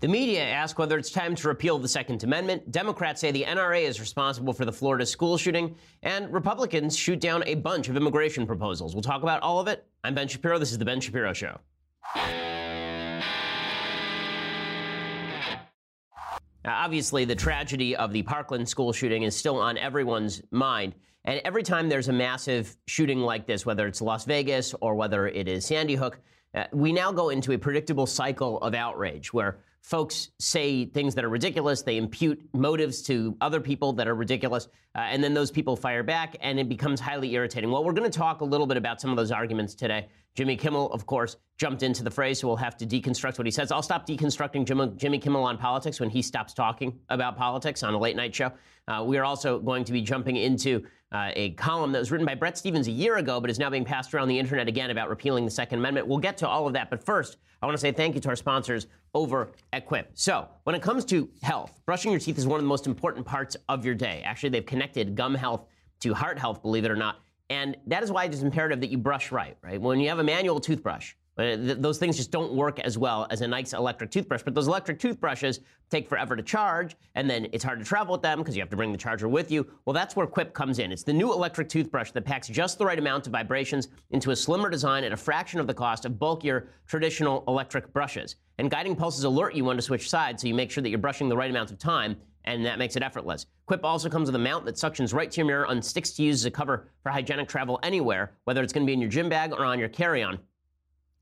The media ask whether it's time to repeal the Second Amendment. Democrats say the NRA is responsible for the Florida school shooting. And Republicans shoot down a bunch of immigration proposals. We'll talk about all of it. I'm Ben Shapiro. This is The Ben Shapiro Show. Now, obviously, the tragedy of the Parkland school shooting is still on everyone's mind. And every time there's a massive shooting like this, whether it's Las Vegas or whether it is Sandy Hook, uh, we now go into a predictable cycle of outrage where folks say things that are ridiculous. They impute motives to other people that are ridiculous. Uh, and then those people fire back, and it becomes highly irritating. Well, we're going to talk a little bit about some of those arguments today. Jimmy Kimmel, of course, jumped into the phrase, so we'll have to deconstruct what he says. I'll stop deconstructing Jimmy, Jimmy Kimmel on politics when he stops talking about politics on a late night show. Uh, we are also going to be jumping into uh, a column that was written by Bret Stephens a year ago, but is now being passed around the internet again about repealing the Second Amendment. We'll get to all of that, but first, I want to say thank you to our sponsors over at Quip. So, when it comes to health, brushing your teeth is one of the most important parts of your day. Actually, they've connected gum health to heart health, believe it or not. And that is why it is imperative that you brush right, right? When you have a manual toothbrush, uh, those things just don't work as well as a nice electric toothbrush. But those electric toothbrushes take forever to charge, and then it's hard to travel with them because you have to bring the charger with you. Well, that's where Quip comes in. It's the new electric toothbrush that packs just the right amount of vibrations into a slimmer design at a fraction of the cost of bulkier traditional electric brushes. And guiding pulses alert you when to switch sides so you make sure that you're brushing the right amount of time, and that makes it effortless. Quip also comes with a mount that suctions right to your mirror and sticks to use as a cover for hygienic travel anywhere, whether it's going to be in your gym bag or on your carry on.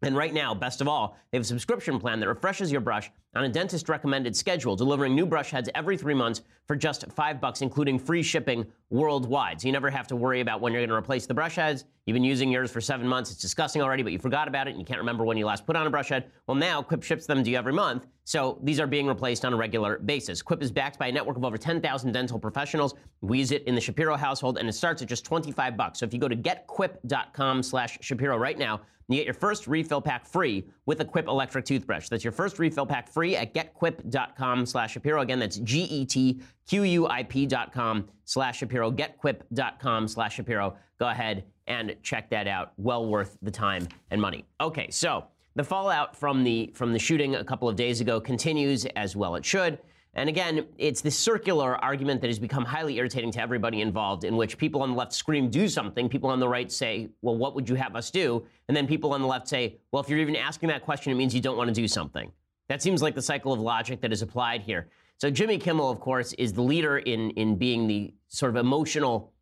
And right now, best of all, they have a subscription plan that refreshes your brush on a dentist recommended schedule, delivering new brush heads every three months for just five bucks, including free shipping worldwide. So you never have to worry about when you're going to replace the brush heads. You've been using yours for seven months. It's disgusting already, but you forgot about it and you can't remember when you last put on a brush head. Well, now Quip ships them to you every month. So these are being replaced on a regular basis. Quip is backed by a network of over 10,000 dental professionals. We use it in the Shapiro household, and it starts at just 25 bucks. So if you go to getquip.com slash Shapiro right now, you get your first refill pack free with a Quip electric toothbrush. That's your first refill pack free at getquip.com slash Shapiro. Again, that's G-E-T-Q-U-I-P dot com slash Shapiro. Getquip.com slash Shapiro. Go ahead and check that out. Well worth the time and money. Okay, so the fallout from the from the shooting a couple of days ago continues as well it should. And again, it's this circular argument that has become highly irritating to everybody involved, in which people on the left scream, do something. People on the right say, well, what would you have us do? And then people on the left say, well, if you're even asking that question, it means you don't want to do something. That seems like the cycle of logic that is applied here. So Jimmy Kimmel, of course, is the leader in, in being the sort of emotional,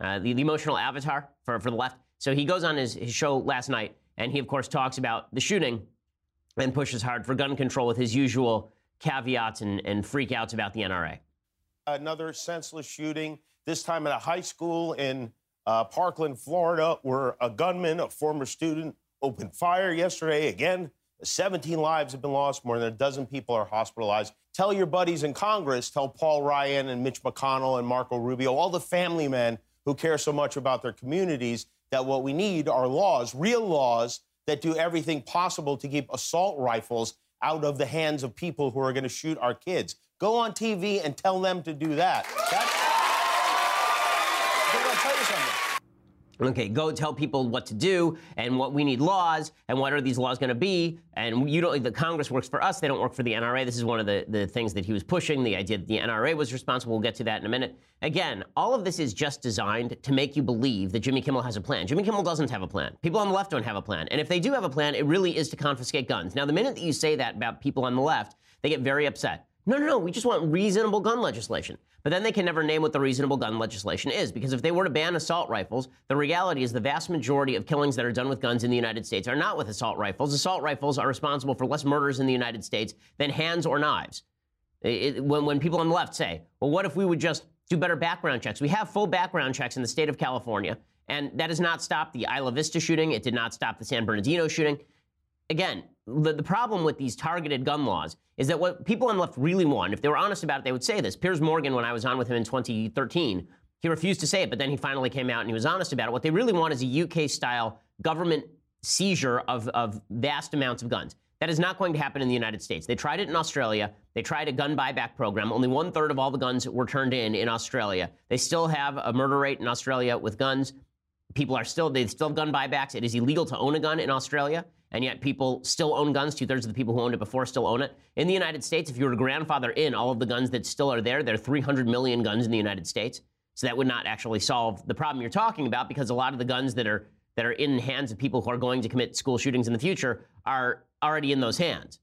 uh, the, the emotional avatar for, for the left. So he goes on his, his show last night, and he, of course, talks about the shooting and pushes hard for gun control with his usual caveats and, and freakouts about the NRA. Another senseless shooting, this time at a high school in uh, Parkland, Florida, where a gunman, a former student, opened fire yesterday. Again, 17 lives have been lost, more than a dozen people are hospitalized. Tell your buddies in Congress, tell Paul Ryan and Mitch McConnell and Marco Rubio, all the family men who care so much about their communities, that what we need are laws, real laws, that do everything possible to keep assault rifles out of the hands of people who are going to shoot our kids. Go on TV and tell them to do that. I'm going to tell you something. Okay, go tell people what to do and what we need laws and what are these laws going to be. And you don't. The Congress works for us; they don't work for the NRA. This is one of the, the things that he was pushing. The idea that the NRA was responsible. We'll get to that in a minute. Again, all of this is just designed to make you believe that Jimmy Kimmel has a plan. Jimmy Kimmel doesn't have a plan. People on the left don't have a plan. And if they do have a plan, it really is to confiscate guns. Now, the minute that you say that about people on the left, they get very upset. No, no, no. We just want reasonable gun legislation. But then they can never name what the reasonable gun legislation is, because if they were to ban assault rifles, the reality is the vast majority of killings that are done with guns in the United States are not with assault rifles. Assault rifles are responsible for less murders in the United States than hands or knives. It, when, when people on the left say, well, what if we would just do better background checks? We have full background checks in the state of California, and that has not stopped the Isla Vista shooting. It did not stop the San Bernardino shooting again, the, the problem with these targeted gun laws is that what people on the left really want, if they were honest about it, they would say this. Piers Morgan, when I was on with him in 2013, he refused to say it, but then he finally came out and he was honest about it. What they really want is a UK style government seizure of, of vast amounts of guns. That is not going to happen in the United States. They tried it in Australia. They tried a gun buyback program. Only one third of all the guns were turned in in Australia. They still have a murder rate in Australia with guns. People are still, they still have gun buybacks. It is illegal to own a gun in Australia. And yet people still own guns. Two thirds of the people who owned it before still own it. In the United States, if you were to grandfather in all of the guns that still are there, there are 300 million guns in the United States. So that would not actually solve the problem you're talking about because a lot of the guns that are that are in hands of people who are going to commit school shootings in the future are already in those hands.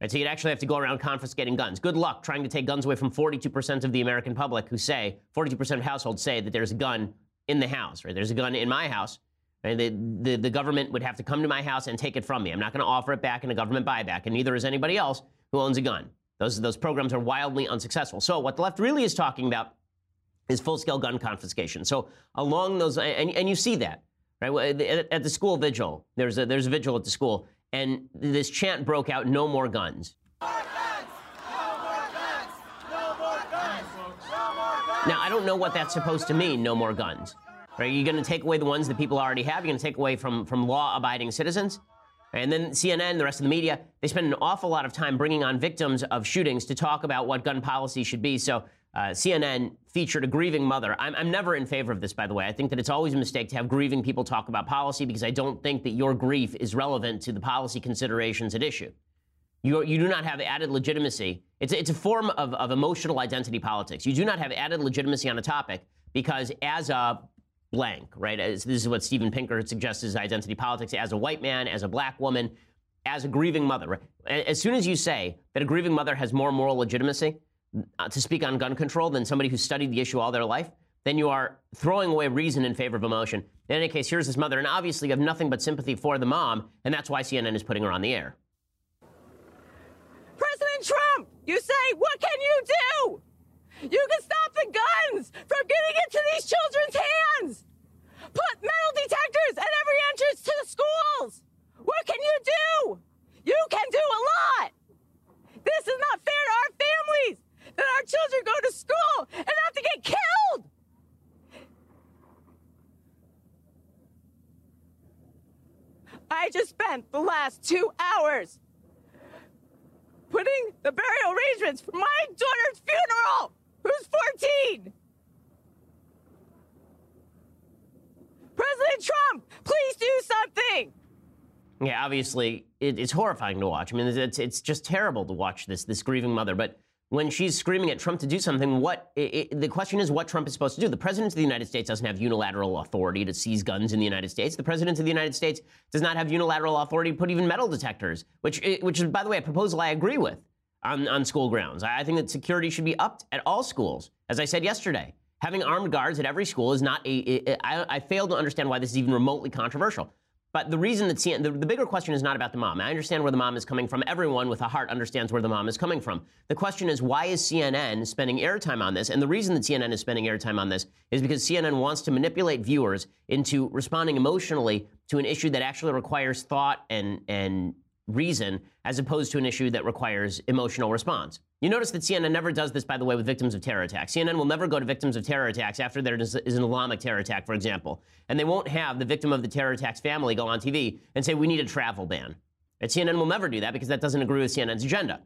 Right? So you'd actually have to go around confiscating guns. Good luck trying to take guns away from 42% of the American public who say, 42% of households say that there's a gun in the house, right? There's a gun in my house. Right? The, the, the government would have to come to my house and take it from me. I'm not going to offer it back in a government buyback, and neither is anybody else who owns a gun. Those, those programs are wildly unsuccessful. So what the left really is talking about is full-scale gun confiscation. So along those, and, and you see that, right? At the school vigil, there's a, there's a vigil at the school, and this chant broke out, no more guns. No more guns, no more guns, no more guns. Now, I don't know what that's supposed to mean, no more guns. Are you going to take away the ones that people already have? You're going to take away from, from law abiding citizens? And then CNN, the rest of the media, they spend an awful lot of time bringing on victims of shootings to talk about what gun policy should be. So uh, CNN featured a grieving mother. I'm, I'm never in favor of this, by the way. I think that it's always a mistake to have grieving people talk about policy because I don't think that your grief is relevant to the policy considerations at issue. You, you do not have added legitimacy. It's, it's a form of, of emotional identity politics. You do not have added legitimacy on a topic because, as a blank, right? As, this is what Steven Pinker suggests as identity politics as a white man, as a black woman, as a grieving mother. Right? As soon as you say that a grieving mother has more moral legitimacy, uh, to speak on gun control than somebody who studied the issue all their life, then you are throwing away reason in favor of emotion. In any case, here's this mother, and obviously you have nothing but sympathy for the mom, and that's why CNN is putting her on the air. President Trump, you say, what can you do? You can stop the guns from getting into these children's hands. Put metal detectors at every entrance to the schools. What can you do? You can do a lot. This is not fair to our families that our children go to school and have to get killed. I just spent the last two hours putting the burial arrangements for my daughter's funeral, who's 14. President Trump, please do something. Yeah, obviously, it, it's horrifying to watch. I mean, it's, it's just terrible to watch this this grieving mother. But when she's screaming at Trump to do something, what it, it, the question is what Trump is supposed to do. The president of the United States doesn't have unilateral authority to seize guns in the United States. The president of the United States does not have unilateral authority to put even metal detectors, which which is by the way a proposal I agree with on, on school grounds. I think that security should be upped at all schools. As I said yesterday, having armed guards at every school is not a. I, I fail to understand why this is even remotely controversial. But the reason that CNN, the, the, bigger question is not about the mom. I understand where the mom is coming from. Everyone with a heart understands where the mom is coming from. The question is, why is CNN spending airtime on this? And the reason that CNN is spending airtime on this is because CNN wants to manipulate viewers into responding emotionally to an issue that actually requires thought and, and reason, as opposed to an issue that requires emotional response. You notice that CNN never does this, by the way, with victims of terror attacks. CNN will never go to victims of terror attacks after there is an Islamic terror attack, for example. And they won't have the victim of the terror attack's family go on TV and say, we need a travel ban. And CNN will never do that because that doesn't agree with CNN's agenda.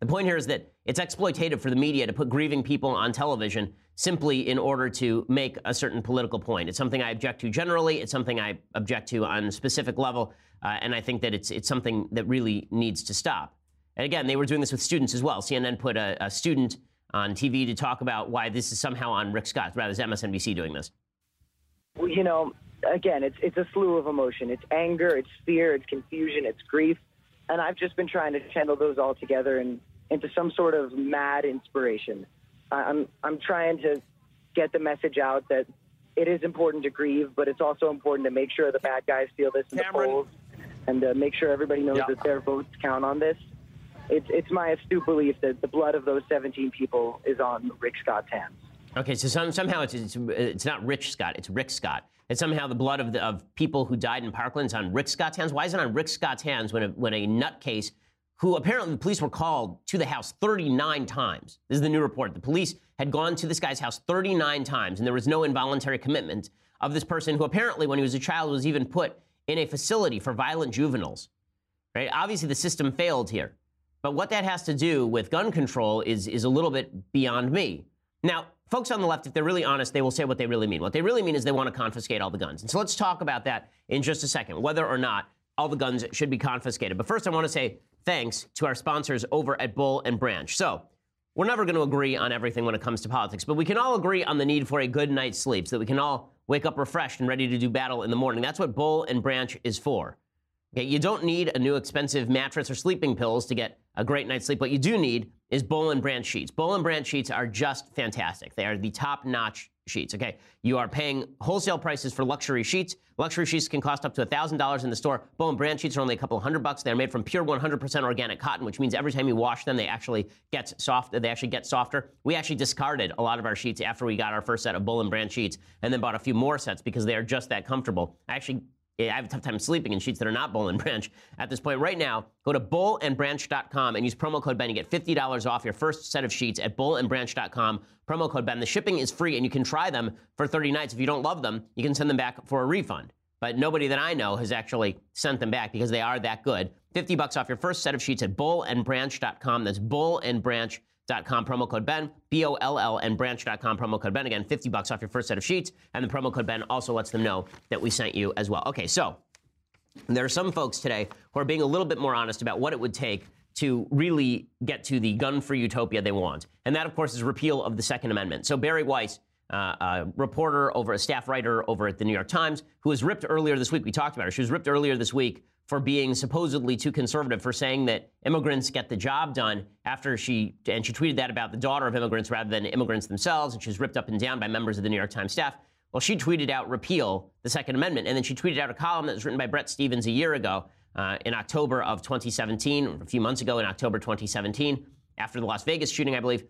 The point here is that it's exploitative for the media to put grieving people on television simply in order to make a certain political point. It's something I object to generally. It's something I object to on a specific level. Uh, and I think that it's, it's something that really needs to stop. And again, they were doing this with students as well. CNN put a, a student on TV to talk about why this is somehow on Rick Scott. Rather, it's MSNBC doing this. Well, you know, again, it's it's a slew of emotion. It's anger, it's fear, it's confusion, it's grief, and I've just been trying to channel those all together and into some sort of mad inspiration. I'm I'm trying to get the message out that it is important to grieve, but it's also important to make sure the bad guys feel this in Cameron. the polls, and to make sure everybody knows that their votes count on this it's it's my astute belief that the blood of those 17 people is on Rick Scott's hands. Okay, so some, somehow it's, it's, it's not Rich Scott, it's Rick Scott. And somehow the blood of, the, of people who died in Parkland is on Rick Scott's hands. Why is it on Rick Scott's hands when a, when a nutcase who apparently the police were called to the house 39 times. This is the new report. The police had gone to this guy's house 39 times, and there was no involuntary commitment of this person who apparently, when he was a child, was even put in a facility for violent juveniles. Right? Obviously, the system failed here. But what that has to do with gun control is, is a little bit beyond me. Now, folks on the left, if they're really honest, they will say what they really mean. What they really mean is they want to confiscate all the guns. And so let's talk about that in just a second, whether or not all the guns should be confiscated. But first, I want to say thanks to our sponsors over at Boll and Branch. So, we're never going to agree on everything when it comes to politics, but we can all agree on the need for a good night's sleep so that we can all wake up refreshed and ready to do battle in the morning. That's what Boll and Branch is for. Okay, you don't need a new expensive mattress or sleeping pills to get a great night's sleep. What you do need is Boll and Branch sheets. Boll and Branch sheets are just fantastic. They are the top-notch sheets. Okay, you are paying wholesale prices for luxury sheets. Luxury sheets can cost up to $1,000 in the store. Boll and Branch sheets are only a couple hundred bucks. They're made from pure 100% organic cotton, which means every time you wash them, they actually get soft. They actually get softer. We actually discarded a lot of our sheets after we got our first set of Boll and Branch sheets, and then bought a few more sets because they are just that comfortable. I actually I have a tough time sleeping in sheets that are not Boll and Branch at this point. Right now, go to bollandbranch.com and use promo code Ben. to get $50 off your first set of sheets at bollandbranch.com. Promo code Ben. The shipping is free and you can try them for 30 nights. If you don't love them, you can send them back for a refund. But nobody that I know has actually sent them back because they are that good. 50 bucks off your first set of sheets at bollandbranch.com. That's bollandbranch.com branch.com promo code Ben, B O L L, and branch.com promo code Ben. Again, 50 bucks off your first set of sheets. And the promo code Ben also lets them know that we sent you as well. Okay, so there are some folks today who are being a little bit more honest about what it would take to really get to the gun free utopia they want. And that, of course, is repeal of the Second Amendment. So Bari Weiss, uh, a reporter over a staff writer over at the New York Times, who was ripped earlier this week. We talked about her. She was ripped earlier this week for being supposedly too conservative, for saying that immigrants get the job done after she, and she tweeted that about the daughter of immigrants rather than immigrants themselves, and she was ripped up and down by members of the New York Times staff. Well, she tweeted out repeal the Second Amendment, and then she tweeted out a column that was written by Bret Stephens a year ago uh, in October of 2017, a few months ago in October 2017, after the Las Vegas shooting, I believe.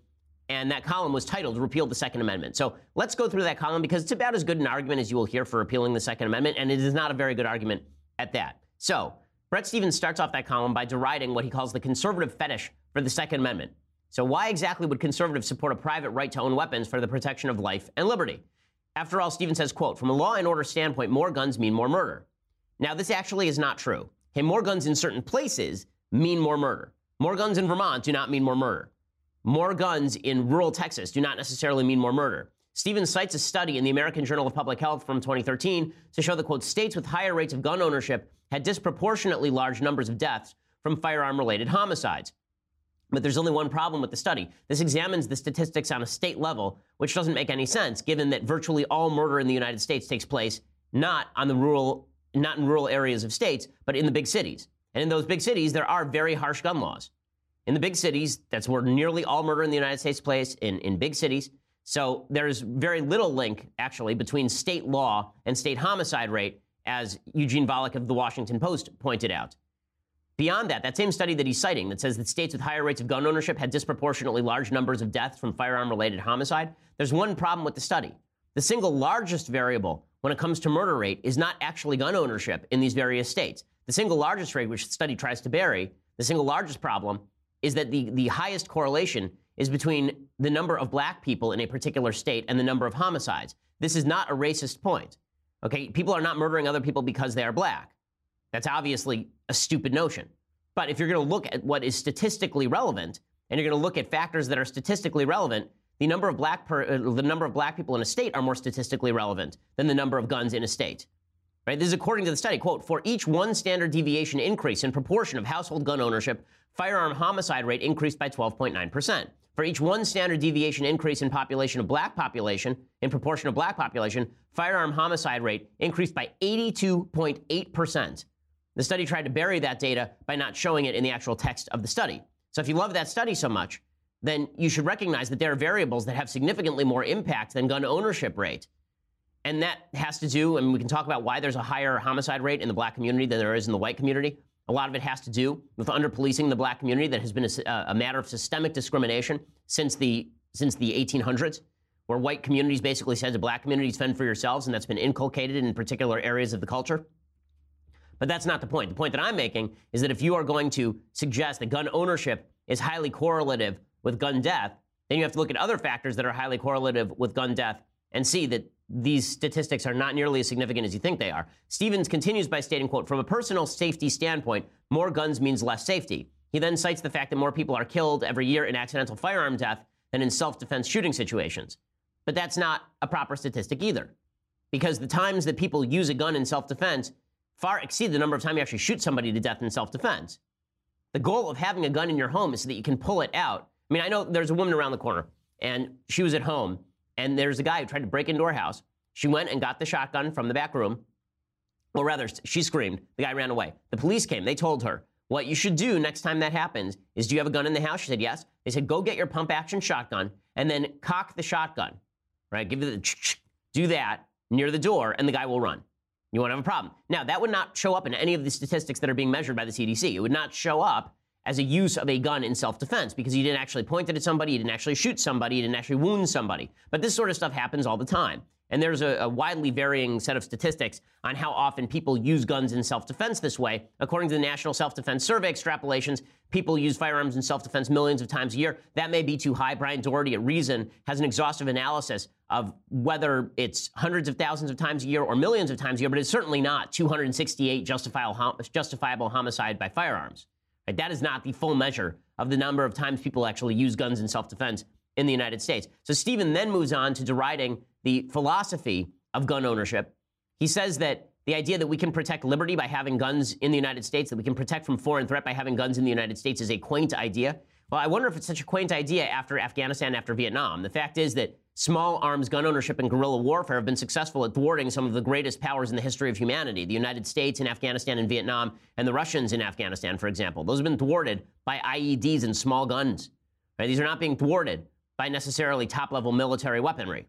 And that column was titled Repeal the Second Amendment. So let's go through that column because it's about as good an argument as you will hear for repealing the Second Amendment, and it is not a very good argument at that. So, Bret Stephens starts off that column by deriding what he calls the conservative fetish for the Second Amendment. So, why exactly would conservatives support a private right to own weapons for the protection of life and liberty? After all, Stephens says, quote, from a law and order standpoint, more guns mean more murder. Now, this actually is not true. Okay, more guns in certain places mean more murder. More guns in Vermont do not mean more murder. More guns in rural Texas do not necessarily mean more murder. Stephens cites a study in the American Journal of Public Health from 2013 to show that, quote, states with higher rates of gun ownership had disproportionately large numbers of deaths from firearm related homicides. But there's only one problem with the study. This examines the statistics on a state level, which doesn't make any sense given that virtually all murder in the United States takes place not on the rural not in rural areas of states, but in the big cities. And in those big cities, there are very harsh gun laws. In the big cities, that's where nearly all murder in the United States place, in, in big cities. So there's very little link, actually, between state law and state homicide rate, as Eugene Volokh of the Washington Post pointed out. Beyond that, that same study that he's citing that says that states with higher rates of gun ownership had disproportionately large numbers of deaths from firearm related homicide, there's one problem with the study. The single largest variable when it comes to murder rate is not actually gun ownership in these various states. The single largest rate, which the study tries to bury, the single largest problem is that the, the highest correlation is between the number of black people in a particular state and the number of homicides. This is not a racist point. Okay, people are not murdering other people because they are black. That's obviously a stupid notion. But if you're going to look at what is statistically relevant, and you're going to look at factors that are statistically relevant, the number of black per, uh, the number of black people in a state are more statistically relevant than the number of guns in a state. Right? This is according to the study. Quote: For each one standard deviation increase in proportion of household gun ownership, firearm homicide rate increased by 12.9 percent. For each one standard deviation increase in population of black population, in proportion of black population, firearm homicide rate increased by 82.8%. The study tried to bury that data by not showing it in the actual text of the study. So if you love that study so much, then you should recognize that there are variables that have significantly more impact than gun ownership rate. And that has to do, and we can talk about why there's a higher homicide rate in the black community than there is in the white community. A lot of it has to do with underpolicing the black community that has been a, uh, a matter of systemic discrimination since the, since the 1800s, where white communities basically said to black communities, fend for yourselves, and that's been inculcated in particular areas of the culture. But that's not the point. The point that I'm making is that if you are going to suggest that gun ownership is highly correlative with gun death, then you have to look at other factors that are highly correlative with gun death and see that these statistics are not nearly as significant as you think they are. Stephens continues by stating, quote, from a personal safety standpoint, more guns means less safety. He then cites the fact that more people are killed every year in accidental firearm death than in self-defense shooting situations. But that's not a proper statistic either. Because the times that people use a gun in self-defense far exceed the number of times you actually shoot somebody to death in self defense. The goal of having a gun in your home is so that you can pull it out. I mean, I know there's a woman around the corner, and she was at home, and there's a guy who tried to break into her house. She went and got the shotgun from the back room. Or rather, she screamed. The guy ran away. The police came. They told her, what you should do next time that happens is do you have a gun in the house? She said, yes. They said, go get your pump action shotgun and then cock the shotgun, right? Give it the, do that near the door, and the guy will run. You won't have a problem. Now, that would not show up in any of the statistics that are being measured by the CDC. It would not show up as a use of a gun in self defense because you didn't actually point it at somebody, you didn't actually shoot somebody, you didn't actually wound somebody. But this sort of stuff happens all the time. And there's a, a widely varying set of statistics on how often people use guns in self defense this way. According to the National Self Defense Survey extrapolations, people use firearms in self defense millions of times a year. That may be too high. Brian Doherty at Reason has an exhaustive analysis of whether it's hundreds of thousands of times a year or millions of times a year, but it's certainly not 268 justifiable, justifiable homicide by firearms. Right? That is not the full measure of the number of times people actually use guns in self defense in the United States. So Stephen then moves on to deriding the philosophy of gun ownership. He says that the idea that we can protect liberty by having guns in the United States, that we can protect from foreign threat by having guns in the United States is a quaint idea. Well, I wonder if it's such a quaint idea after Afghanistan, after Vietnam. The fact is that small arms gun ownership and guerrilla warfare have been successful at thwarting some of the greatest powers in the history of humanity the United States in Afghanistan and Vietnam, and the Russians in Afghanistan, for example. Those have been thwarted by IEDs and small guns. Right? These are not being thwarted by necessarily top level military weaponry.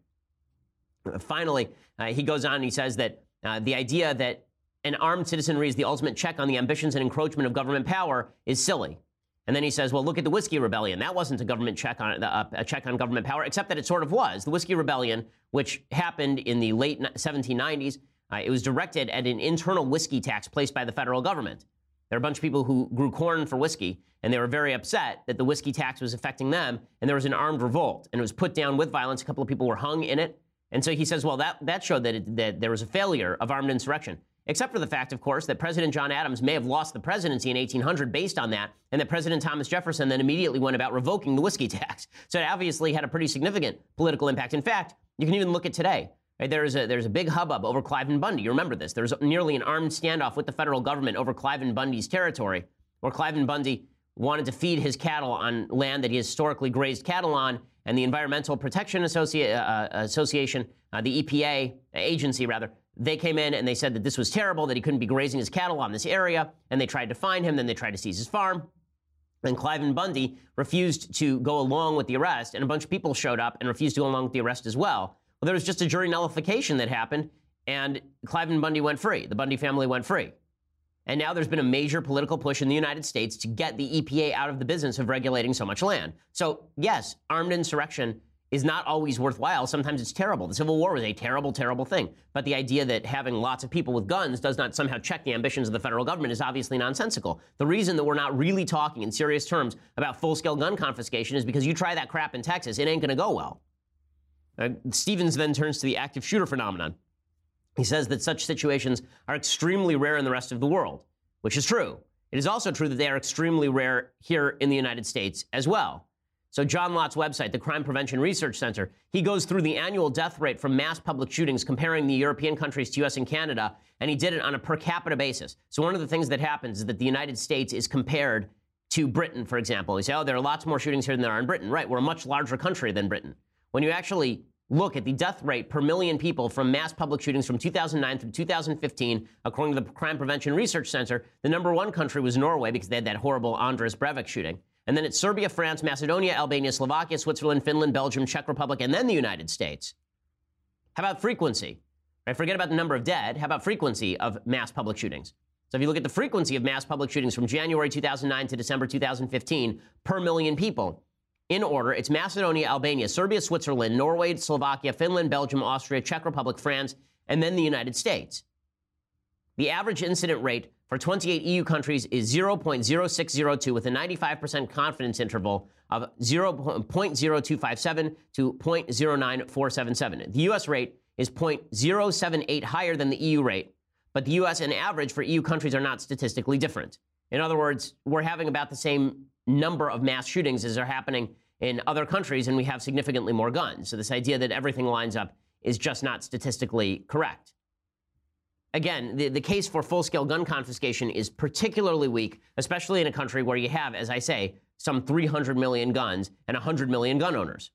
Finally, uh, he goes on and he says that uh, the idea that an armed citizenry is the ultimate check on the ambitions and encroachment of government power is silly. And then he says, well, look at the Whiskey Rebellion. That wasn't a government check on uh, a check on government power, except that it sort of was. The Whiskey Rebellion, which happened in the late 1790s, uh, it was directed at an internal whiskey tax placed by the federal government. There were a bunch of people who grew corn for whiskey, and they were very upset that the whiskey tax was affecting them, and there was an armed revolt, and it was put down with violence. A couple of people were hung in it. And so he says, well, that, that showed that, it, that there was a failure of armed insurrection. Except for the fact, of course, that President John Adams may have lost the presidency in 1800 based on that, and that President Thomas Jefferson then immediately went about revoking the whiskey tax. So it obviously had a pretty significant political impact. In fact, you can even look at today. Right? There's, a, there's a big hubbub over Cliven Bundy. You remember this. There was nearly an armed standoff with the federal government over Cliven Bundy's territory, where Cliven Bundy wanted to feed his cattle on land that he historically grazed cattle on, and the Environmental Protection Associ- uh, Association, uh, the EPA agency rather, they came in and they said that this was terrible, that he couldn't be grazing his cattle on this area, and they tried to find him. Then they tried to seize his farm. And Cliven Bundy refused to go along with the arrest, and a bunch of people showed up and refused to go along with the arrest as well. Well, there was just a jury nullification that happened, and Cliven Bundy went free. The Bundy family went free. And now there's been a major political push in the United States to get the EPA out of the business of regulating so much land. So, yes, armed insurrection is not always worthwhile. Sometimes it's terrible. The Civil War was a terrible, terrible thing. But the idea that having lots of people with guns does not somehow check the ambitions of the federal government is obviously nonsensical. The reason that we're not really talking in serious terms about full scale gun confiscation is because you try that crap in Texas, it ain't going to go well. Stephens then turns to the active shooter phenomenon. He says that such situations are extremely rare in the rest of the world, which is true. It is also true that they are extremely rare here in the United States as well. So, John Lott's website, the Crime Prevention Research Center, he goes through the annual death rate from mass public shootings, comparing the European countries to US and Canada, and he did it on a per capita basis. So, one of the things that happens is that the United States is compared to Britain, for example. You say, oh, there are lots more shootings here than there are in Britain. Right, we're a much larger country than Britain. When you actually look at the death rate per million people from mass public shootings from 2009 through 2015, according to the Crime Prevention Research Center, the number one country was Norway because they had that horrible Andres Breivik shooting. And then it's Serbia, France, Macedonia, Albania, Slovakia, Switzerland, Finland, Belgium, Czech Republic, and then the United States. How about frequency? Right, forget about the number of dead. How about frequency of mass public shootings? So if you look at the frequency of mass public shootings from January 2009 to December 2015 per million people, in order, it's Macedonia, Albania, Serbia, Switzerland, Norway, Slovakia, Finland, Belgium, Austria, Czech Republic, France, and then the United States. The average incident rate for 28 EU countries is 0.0602 with a 95% confidence interval of 0.0257 to 0.09477. The US rate is 0.078 higher than the EU rate, but the US and average for EU countries are not statistically different. In other words, we're having about the same number of mass shootings as are happening in other countries, and we have significantly more guns. So, this idea that everything lines up is just not statistically correct. again, the, the case for full scale gun confiscation is particularly weak, especially in a country where you have, as I say, some 300 million guns and 100 million gun owners.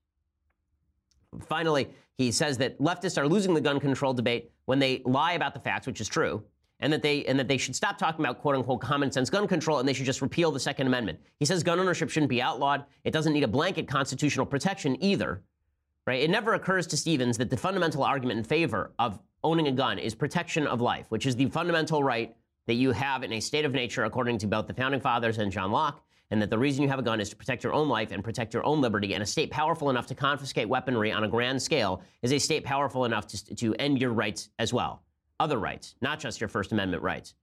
Finally, he says that leftists are losing the gun control debate when they lie about the facts, which is true, and that they and that they should stop talking about quote unquote common sense gun control and they should just repeal the Second Amendment. He says gun ownership shouldn't be outlawed. It doesn't need a blanket constitutional protection either. Right? It never occurs to Stephens that the fundamental argument in favor of owning a gun is protection of life, which is the fundamental right that you have in a state of nature, according to both the founding fathers and John Locke, and that the reason you have a gun is to protect your own life and protect your own liberty. And a state powerful enough to confiscate weaponry on a grand scale is a state powerful enough to, to end your rights as well. Other rights, not just your First Amendment rights.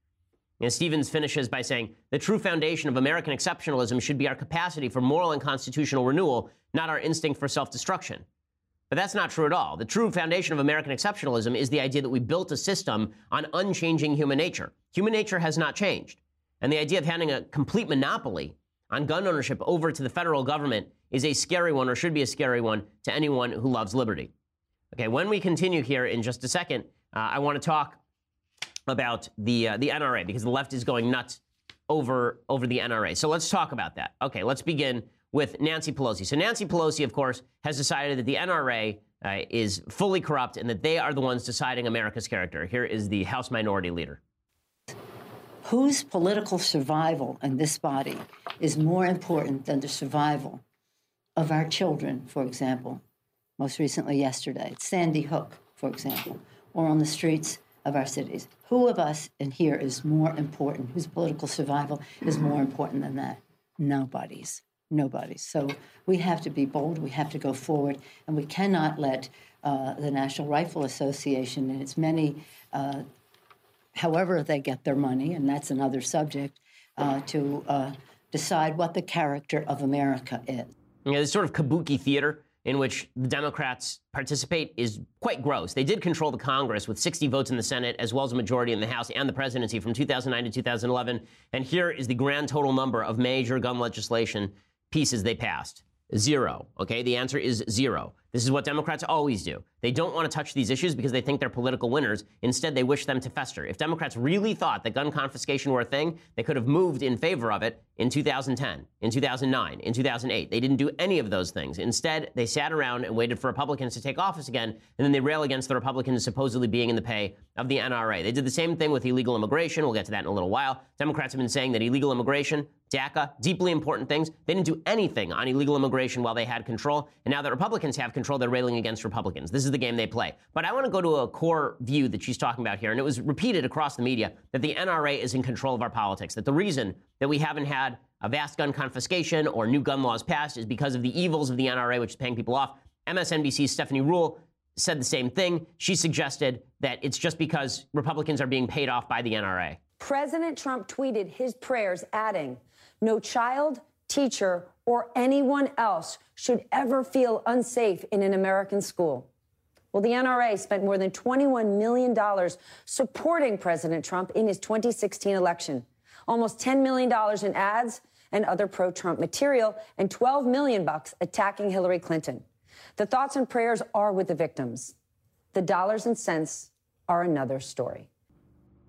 And Stephens finishes by saying the true foundation of American exceptionalism should be our capacity for moral and constitutional renewal, not our instinct for self destruction. But that's not true at all. The true foundation of American exceptionalism is the idea that we built a system on unchanging human nature. Human nature has not changed. And the idea of handing a complete monopoly on gun ownership over to the federal government is a scary one or should be a scary one to anyone who loves liberty. Okay, when we continue here in just a second, I want to talk about the uh, the NRA because the left is going nuts over over the NRA. So let's talk about that. Okay, let's begin with Nancy Pelosi. So Nancy Pelosi, of course, has decided that the NRA uh, is fully corrupt and that they are the ones deciding America's character. Here is the House Minority Leader. Whose political survival in this body is more important than the survival of our children, for example? Most recently, yesterday, Sandy Hook, for example, or on the streets of our cities. Who of us in here is more important? Whose political survival is more important than that? Nobody's. Nobody's. So we have to be bold, we have to go forward, and we cannot let uh, the National Rifle Association and its many, uh, however they get their money, and that's another subject, uh, to uh, decide what the character of America is. Know, this sort of kabuki theater in which the Democrats participate is quite gross. They did control the Congress with 60 votes in the Senate, as well as a majority in the House and the presidency from 2009 to 2011. And here is the grand total number of major gun legislation pieces they passed. Zero. Okay, the answer is zero. This is what Democrats always do. They don't want to touch these issues because they think they're political winners. Instead, they wish them to fester. If Democrats really thought that gun confiscation were a thing, they could have moved in favor of it in 2010, in 2009, in 2008. They didn't do any of those things. Instead, they sat around and waited for Republicans to take office again, and then they rail against the Republicans supposedly being in the pay of the NRA. They did the same thing with illegal immigration. We'll get to that in a little while. Democrats have been saying that illegal immigration, DACA, deeply important things. They didn't do anything on illegal immigration while they had control. And now that Republicans have control, they're railing against Republicans. This is the game they play. But I want to go to a core view that she's talking about here. And it was repeated across the media that the NRA is in control of our politics, that the reason that we haven't had a vast gun confiscation or new gun laws passed is because of the evils of the NRA, which is paying people off. MSNBC's Stephanie Ruhle said the same thing. She suggested that it's just because Republicans are being paid off by the NRA. President Trump tweeted his prayers, adding, No child, teacher, or anyone else should ever feel unsafe in an American school. Well, the NRA spent more than $21 million supporting President Trump in his 2016 election. Almost $10 million in ads and other pro-Trump material, and 12 million bucks attacking Hillary Clinton. The thoughts and prayers are with the victims. The dollars and cents are another story.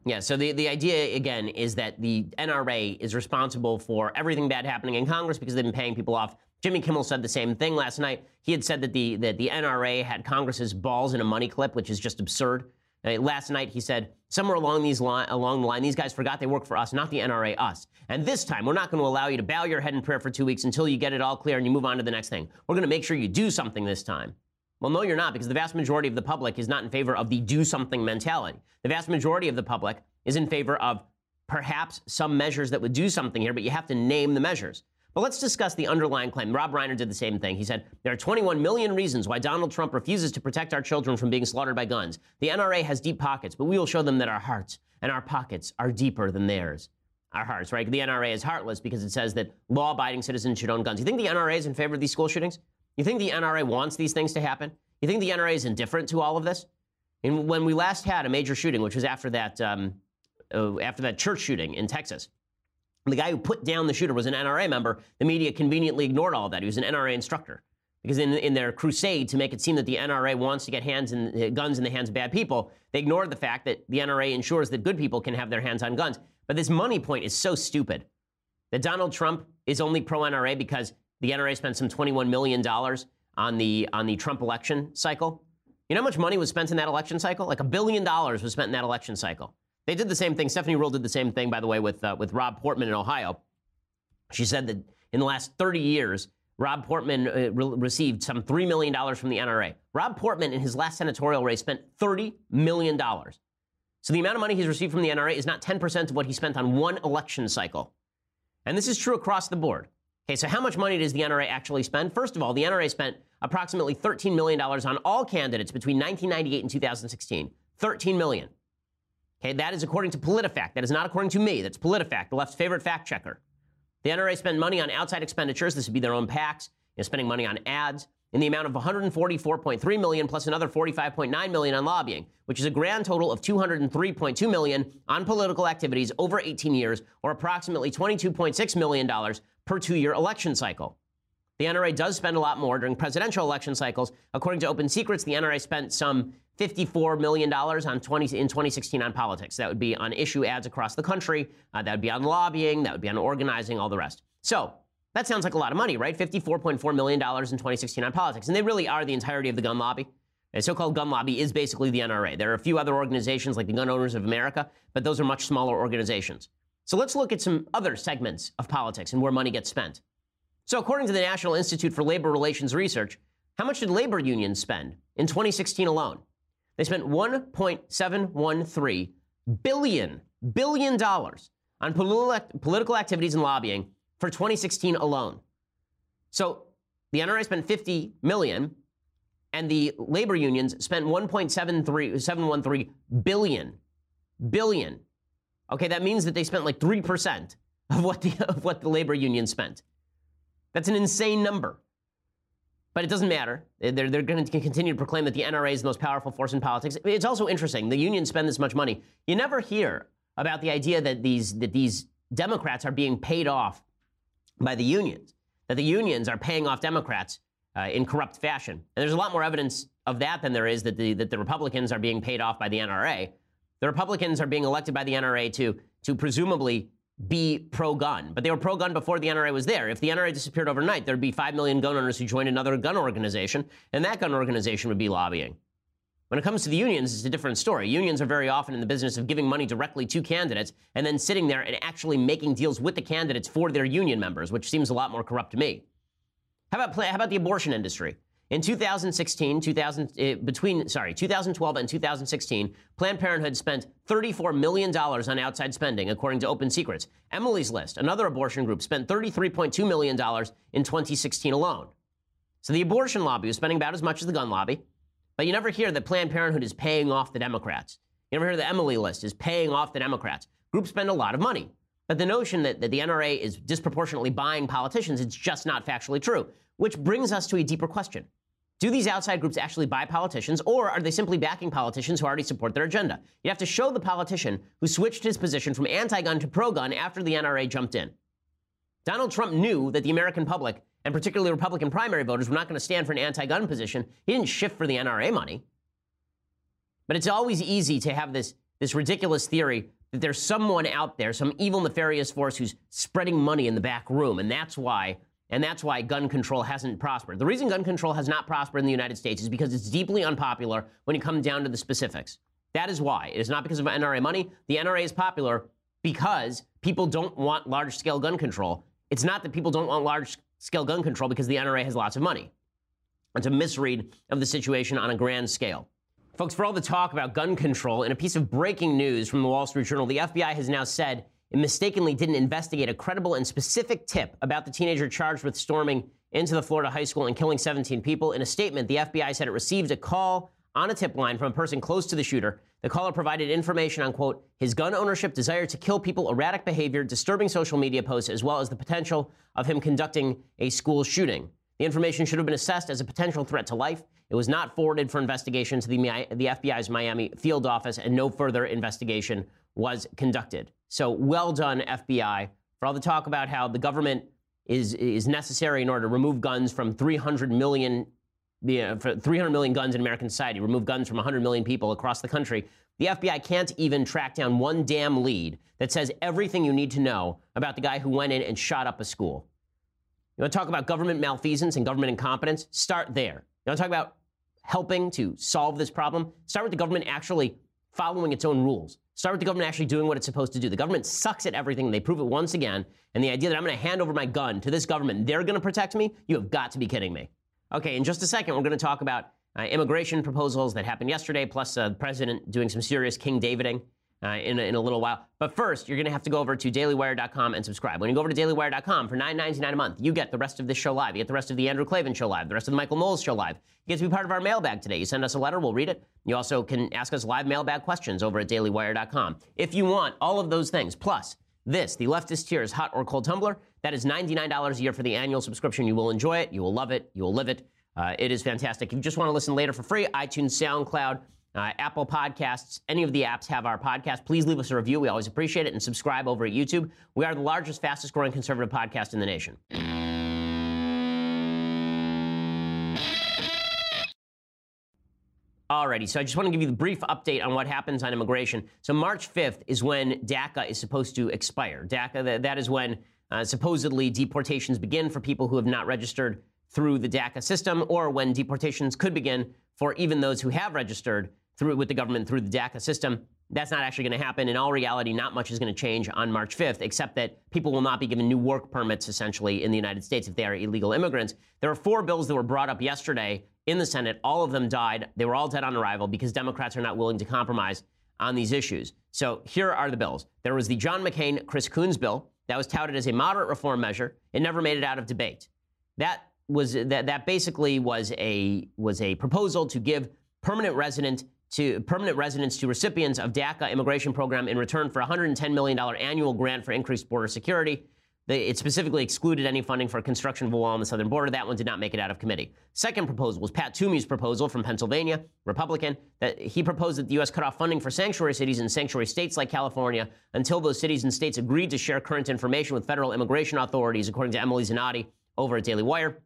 Yeah, so the, the idea, again, is that the NRA is responsible for everything bad happening in Congress because they've been paying people off. Jimmy Kimmel said the same thing last night. He had said that the, that the NRA had Congress's balls in a money clip, which is just absurd. Uh, last night, he said, somewhere along, these line, along the line, these guys forgot they work for us, not the NRA, us. And this time, we're not going to allow you to bow your head in prayer for two weeks until you get it all clear and you move on to the next thing. We're going to make sure you do something this time. Well, no, you're not, because the vast majority of the public is not in favor of the do something mentality. The vast majority of the public is in favor of perhaps some measures that would do something here, but you have to name the measures. But let's discuss the underlying claim. Rob Reiner did the same thing. He said, There are 21 million reasons why Donald Trump refuses to protect our children from being slaughtered by guns. The NRA has deep pockets, but we will show them that our hearts and our pockets are deeper than theirs. Our hearts, right? The NRA is heartless because it says that law abiding citizens should own guns. You think the NRA is in favor of these school shootings? You think the NRA wants these things to happen? You think the NRA is indifferent to all of this? And when we last had a major shooting, which was after that, um, uh, after that church shooting in Texas, the guy who put down the shooter was an NRA member. The media conveniently ignored all of that. He was an NRA instructor because in, in their crusade to make it seem that the NRA wants to get hands in, uh, guns in the hands of bad people, they ignored the fact that the NRA ensures that good people can have their hands on guns. But this money point is so stupid that Donald Trump is only pro NRA because the NRA spent some $21 million on the, on the Trump election cycle. You know how much money was spent in that election cycle? Like a billion dollars was spent in that election cycle. They did the same thing. Stephanie Ruhle did the same thing, by the way, with, uh, with Rob Portman in Ohio. She said that in the last 30 years, Rob Portman uh, re- received some $3 million from the NRA. Rob Portman, in his last senatorial race, spent $30 million. So the amount of money he's received from the NRA is not 10% of what he spent on one election cycle. And this is true across the board. Okay, so how much money does the NRA actually spend? First of all, the NRA spent approximately $13 million on all candidates between 1998 and 2016. 13 million. Okay, that is according to PolitiFact. That is not according to me. That's PolitiFact, the left's favorite fact checker. The NRA spent money on outside expenditures. This would be their own PACs. Know, spending money on ads in the amount of 144.3 million plus another 45.9 million on lobbying, which is a grand total of 203.2 million on political activities over 18 years, or approximately 22.6 million dollars per two-year election cycle. The NRA does spend a lot more during presidential election cycles. According to Open Secrets, the NRA spent some $54 million on 20, in 2016 on politics. That would be on issue ads across the country. Uh, that would be on lobbying. That would be on organizing, all the rest. So that sounds like a lot of money, right? $54.4 million in 2016 on politics. And they really are the entirety of the gun lobby. The so called gun lobby is basically the NRA. There are a few other organizations like the Gun Owners of America, but those are much smaller organizations. So let's look at some other segments of politics and where money gets spent. So, according to the National Institute for Labor Relations Research, how much did labor unions spend in 2016 alone? They spent 1.713 billion billion dollars on political activities and lobbying for 2016 alone. So the NRA spent 50 million and the labor unions spent 1.713 billion billion. Okay, that means that they spent like 3% of what the of what the labor union spent. That's an insane number. But it doesn't matter. They're, they're going to continue to proclaim that the NRA is the most powerful force in politics. It's also interesting. The unions spend this much money. You never hear about the idea that these, that these Democrats are being paid off by the unions, that the unions are paying off Democrats uh, in corrupt fashion. And there's a lot more evidence of that than there is that the, that the Republicans are being paid off by the NRA. The Republicans are being elected by the NRA to, to presumably be pro gun. But they were pro gun before the NRA was there. If the NRA disappeared overnight, there'd be 5 million gun owners who joined another gun organization, and that gun organization would be lobbying. When it comes to the unions, it's a different story. Unions are very often in the business of giving money directly to candidates and then sitting there and actually making deals with the candidates for their union members, which seems a lot more corrupt to me. How about, how about the abortion industry? In 2016, 2000, uh, between sorry, 2012 and 2016, Planned Parenthood spent 34 million dollars on outside spending, according to Open Secrets. Emily's List, another abortion group, spent 33.2 million dollars in 2016 alone. So the abortion lobby was spending about as much as the gun lobby, but you never hear that Planned Parenthood is paying off the Democrats. You never hear the Emily List is paying off the Democrats. Groups spend a lot of money. But the notion that, that the NRA is disproportionately buying politicians, it's just not factually true. Which brings us to a deeper question. Do these outside groups actually buy politicians, or are they simply backing politicians who already support their agenda? You have to show the politician who switched his position from anti gun to pro gun after the NRA jumped in. Donald Trump knew that the American public, and particularly Republican primary voters, were not going to stand for an anti gun position. He didn't shift for the NRA money. But it's always easy to have this, this ridiculous theory that there's someone out there, some evil, nefarious force who's spreading money in the back room, and that's why and that's why gun control hasn't prospered. The reason gun control has not prospered in the United States is because it's deeply unpopular when you come down to the specifics. That is why. It is not because of NRA money. The NRA is popular because people don't want large scale gun control. It's not that people don't want large scale gun control because the NRA has lots of money. It's a misread of the situation on a grand scale. Folks, for all the talk about gun control, in a piece of breaking news from the Wall Street Journal, the FBI has now said it mistakenly didn't investigate a credible and specific tip about the teenager charged with storming into the Florida high school and killing 17 people. In a statement, the FBI said it received a call on a tip line from a person close to the shooter. The caller provided information on, quote, his gun ownership, desire to kill people, erratic behavior, disturbing social media posts, as well as the potential of him conducting a school shooting. The information should have been assessed as a potential threat to life. It was not forwarded for investigation to the, the FBI's Miami field office, and no further investigation was conducted. So well done, FBI, for all the talk about how the government is, is necessary in order to remove guns from 300 million, yeah, 300 million guns in American society, remove guns from 100 million people across the country. The FBI can't even track down one damn lead that says everything you need to know about the guy who went in and shot up a school. You want to talk about government malfeasance and government incompetence? Start there. You want to talk about helping to solve this problem? Start with the government actually following its own rules. Start with the government actually doing what it's supposed to do. The government sucks at everything. They prove it once again. And the idea that I'm going to hand over my gun to this government, they're going to protect me, you have got to be kidding me. Okay, in just a second, we're going to talk about uh, immigration proposals that happened yesterday, plus uh, the president doing some serious King Daviding uh, in, a, in a little while. But first, you're going to have to go over to dailywire.com and subscribe. When you go over to dailywire.com for $9.99 a month, you get the rest of this show live. You get the rest of the Andrew Klavan show live, the rest of the Michael Knowles show live. You get to be part of our mailbag today. You send us a letter, we'll read it. You also can ask us live mailbag questions over at dailywire.com. If you want all of those things, plus this, the leftist tears hot or cold tumbler, that is $99 a year for the annual subscription. You will enjoy it, you will love it, you will live it. Uh, it is fantastic. If you just want to listen later for free, iTunes, SoundCloud, uh, Apple Podcasts, any of the apps have our podcast. Please leave us a review. We always appreciate it. And subscribe over at YouTube. We are the largest, fastest growing conservative podcast in the nation. Alrighty, so I just want to give you the brief update on what happens on immigration. So March 5th is when DACA is supposed to expire. DACA, that, that is when uh, supposedly deportations begin for people who have not registered through the DACA system, or when deportations could begin for even those who have registered through with the government through the DACA system. That's not actually going to happen. In all reality, not much is going to change on March 5th, except that people will not be given new work permits essentially in the United States if they are illegal immigrants. There are four bills that were brought up yesterday in the Senate. All of them died. They were all dead on arrival because Democrats are not willing to compromise on these issues. So here are the bills. There was the John McCain Chris Coons bill that was touted as a moderate reform measure. It never made it out of debate. That was that that basically was a was a proposal to give permanent resident to permanent residents to recipients of DACA immigration program in return for $110 million annual grant for increased border security. it specifically excluded any funding for construction of a wall on the southern border. That one did not make it out of committee. Second proposal was Pat Toomey's proposal from Pennsylvania, Republican, that he proposed that the U.S. cut off funding for sanctuary cities and sanctuary states like California until those cities and states agreed to share current information with federal immigration authorities, according to Emily Zanotti over at Daily Wire.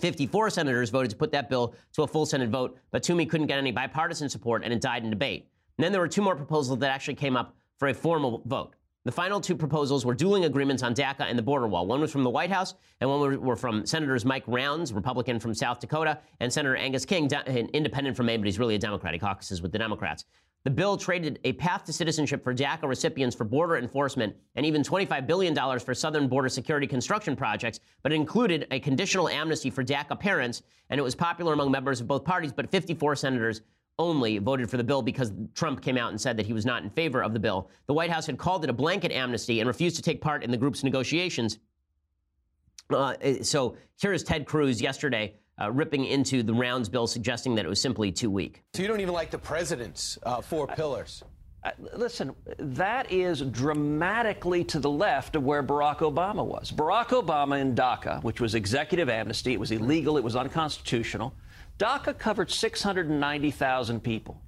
54 senators voted to put that bill to a full Senate vote, but Toomey couldn't get any bipartisan support and it died in debate. And then there were two more proposals that actually came up for a formal vote. The final two proposals were dueling agreements on DACA and the border wall. One was from the White House, and one were from Senators Mike Rounds, Republican from South Dakota, and Senator Angus King, an independent from Maine, but he's really a Democrat. He caucuses with the Democrats. The bill traded a path to citizenship for DACA recipients for border enforcement and even $25 billion for southern border security construction projects, but it included a conditional amnesty for DACA parents, and it was popular among members of both parties, but 54 senators only voted for the bill because Trump came out and said that he was not in favor of the bill. The White House had called it a blanket amnesty and refused to take part in the group's negotiations. Uh, so here is Ted Cruz yesterday uh, ripping into the rounds bill, suggesting that it was simply too weak. So you don't even like the president's uh, four pillars? Uh, listen, that is dramatically to the left of where Barack Obama was. Barack Obama in DACA, which was executive amnesty, it was illegal, it was unconstitutional. DACA covered 690,000 people.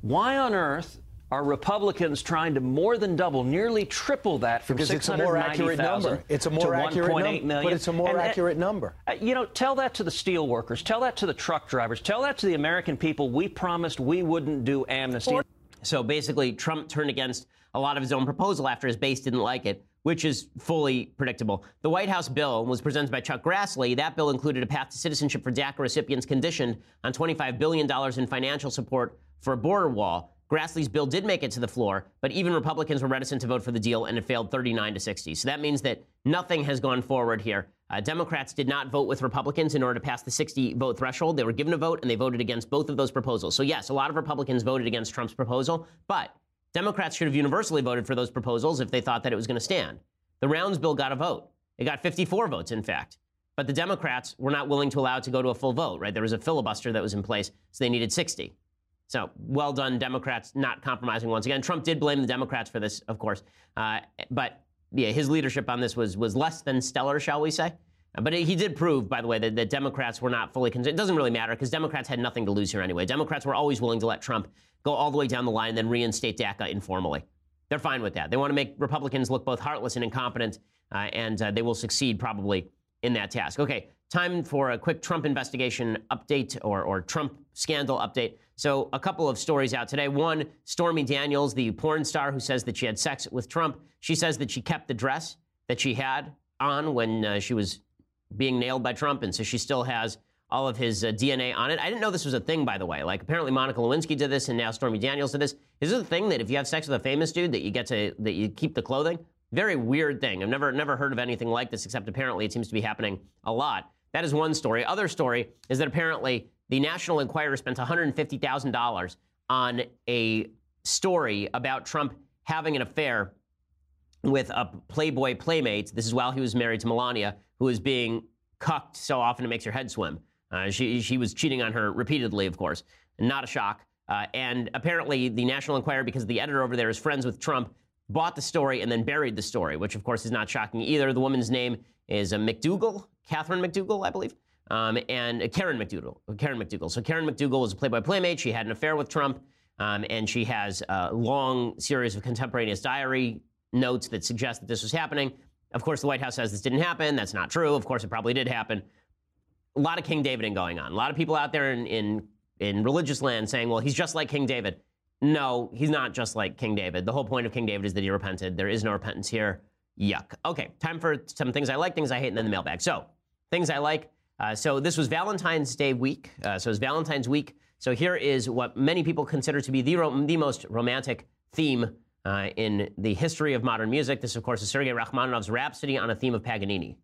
Why on earth are Republicans trying to more than double, nearly triple that from because it's a more accurate number. It's a more accurate number, but it's a more and, accurate number. Uh, you know, tell that to the steel workers, tell that to the truck drivers, tell that to the American people. We promised we wouldn't do amnesty. So basically, Trump turned against a lot of his own proposal after his base didn't like it, which is fully predictable. The White House bill was presented by Chuck Grassley. That bill included a path to citizenship for DACA recipients conditioned on $25 billion in financial support for a border wall. Grassley's bill did make it to the floor, but even Republicans were reticent to vote for the deal, and it failed 39 to 60. So that means that nothing has gone forward here. Uh, Democrats did not vote with Republicans in order to pass the 60 vote threshold. They were given a vote, and they voted against both of those proposals. So, yes, a lot of Republicans voted against Trump's proposal, but Democrats should have universally voted for those proposals if they thought that it was going to stand. The Rounds bill got a vote. It got 54 votes, in fact. But the Democrats were not willing to allow it to go to a full vote, right? There was a filibuster that was in place, so they needed 60. So well done, Democrats, not compromising once again. Trump did blame the Democrats for this, of course, uh, but yeah, his leadership on this was was less than stellar, shall we say? But he did prove, by the way, that, that Democrats were not fully concerned. It doesn't really matter because Democrats had nothing to lose here anyway. Democrats were always willing to let Trump go all the way down the line and then reinstate DACA informally. They're fine with that. They want to make Republicans look both heartless and incompetent uh, and uh, they will succeed probably in that task. Okay, time for a quick Trump investigation update or, or Trump scandal update. So, a couple of stories out today. One, Stormy Daniels, the porn star who says that she had sex with Trump, she says that she kept the dress that she had on when uh, she was being nailed by Trump, and so she still has all of his uh, DNA on it. I didn't know this was a thing, by the way. Like apparently Monica Lewinsky did this, and now Stormy Daniels did this. Is this a thing that if you have sex with a famous dude, that you get to that you keep the clothing? Very weird thing. I've never never heard of anything like this, except apparently it seems to be happening a lot. That is one story. Other story is that apparently the National Enquirer spent $150,000 on a story about Trump having an affair with a Playboy playmate. This is while he was married to Melania, who is being cucked so often it makes your head swim. Uh, she, she was cheating on her repeatedly, of course. Not a shock. Uh, and apparently, the National Enquirer, because the editor over there is friends with Trump, bought the story and then buried the story, which, of course, is not shocking either. The woman's name is uh, McDougal, Catherine McDougal, I believe, um, and Karen McDougal. Karen McDougal. So Karen McDougal was a Playboy playmate. She had an affair with Trump, um, and she has a long series of contemporaneous diary notes that suggest that this was happening. Of course, the White House says this didn't happen. That's not true. Of course, it probably did happen a lot of King Daviding going on. A lot of people out there in, in, in religious land saying, well, he's just like King David. No, he's not just like King David. The whole point of King David is that he repented. There is no repentance here. Yuck. Okay, time for some things I like, things I hate, and then the mailbag. So, things I like. Uh, so, this was Valentine's Day week. Uh, so, it's Valentine's week. So, here is what many people consider to be the, ro- the most romantic theme uh, in the history of modern music. This, of course, is Sergei Rachmaninoff's Rhapsody on a Theme of Paganini.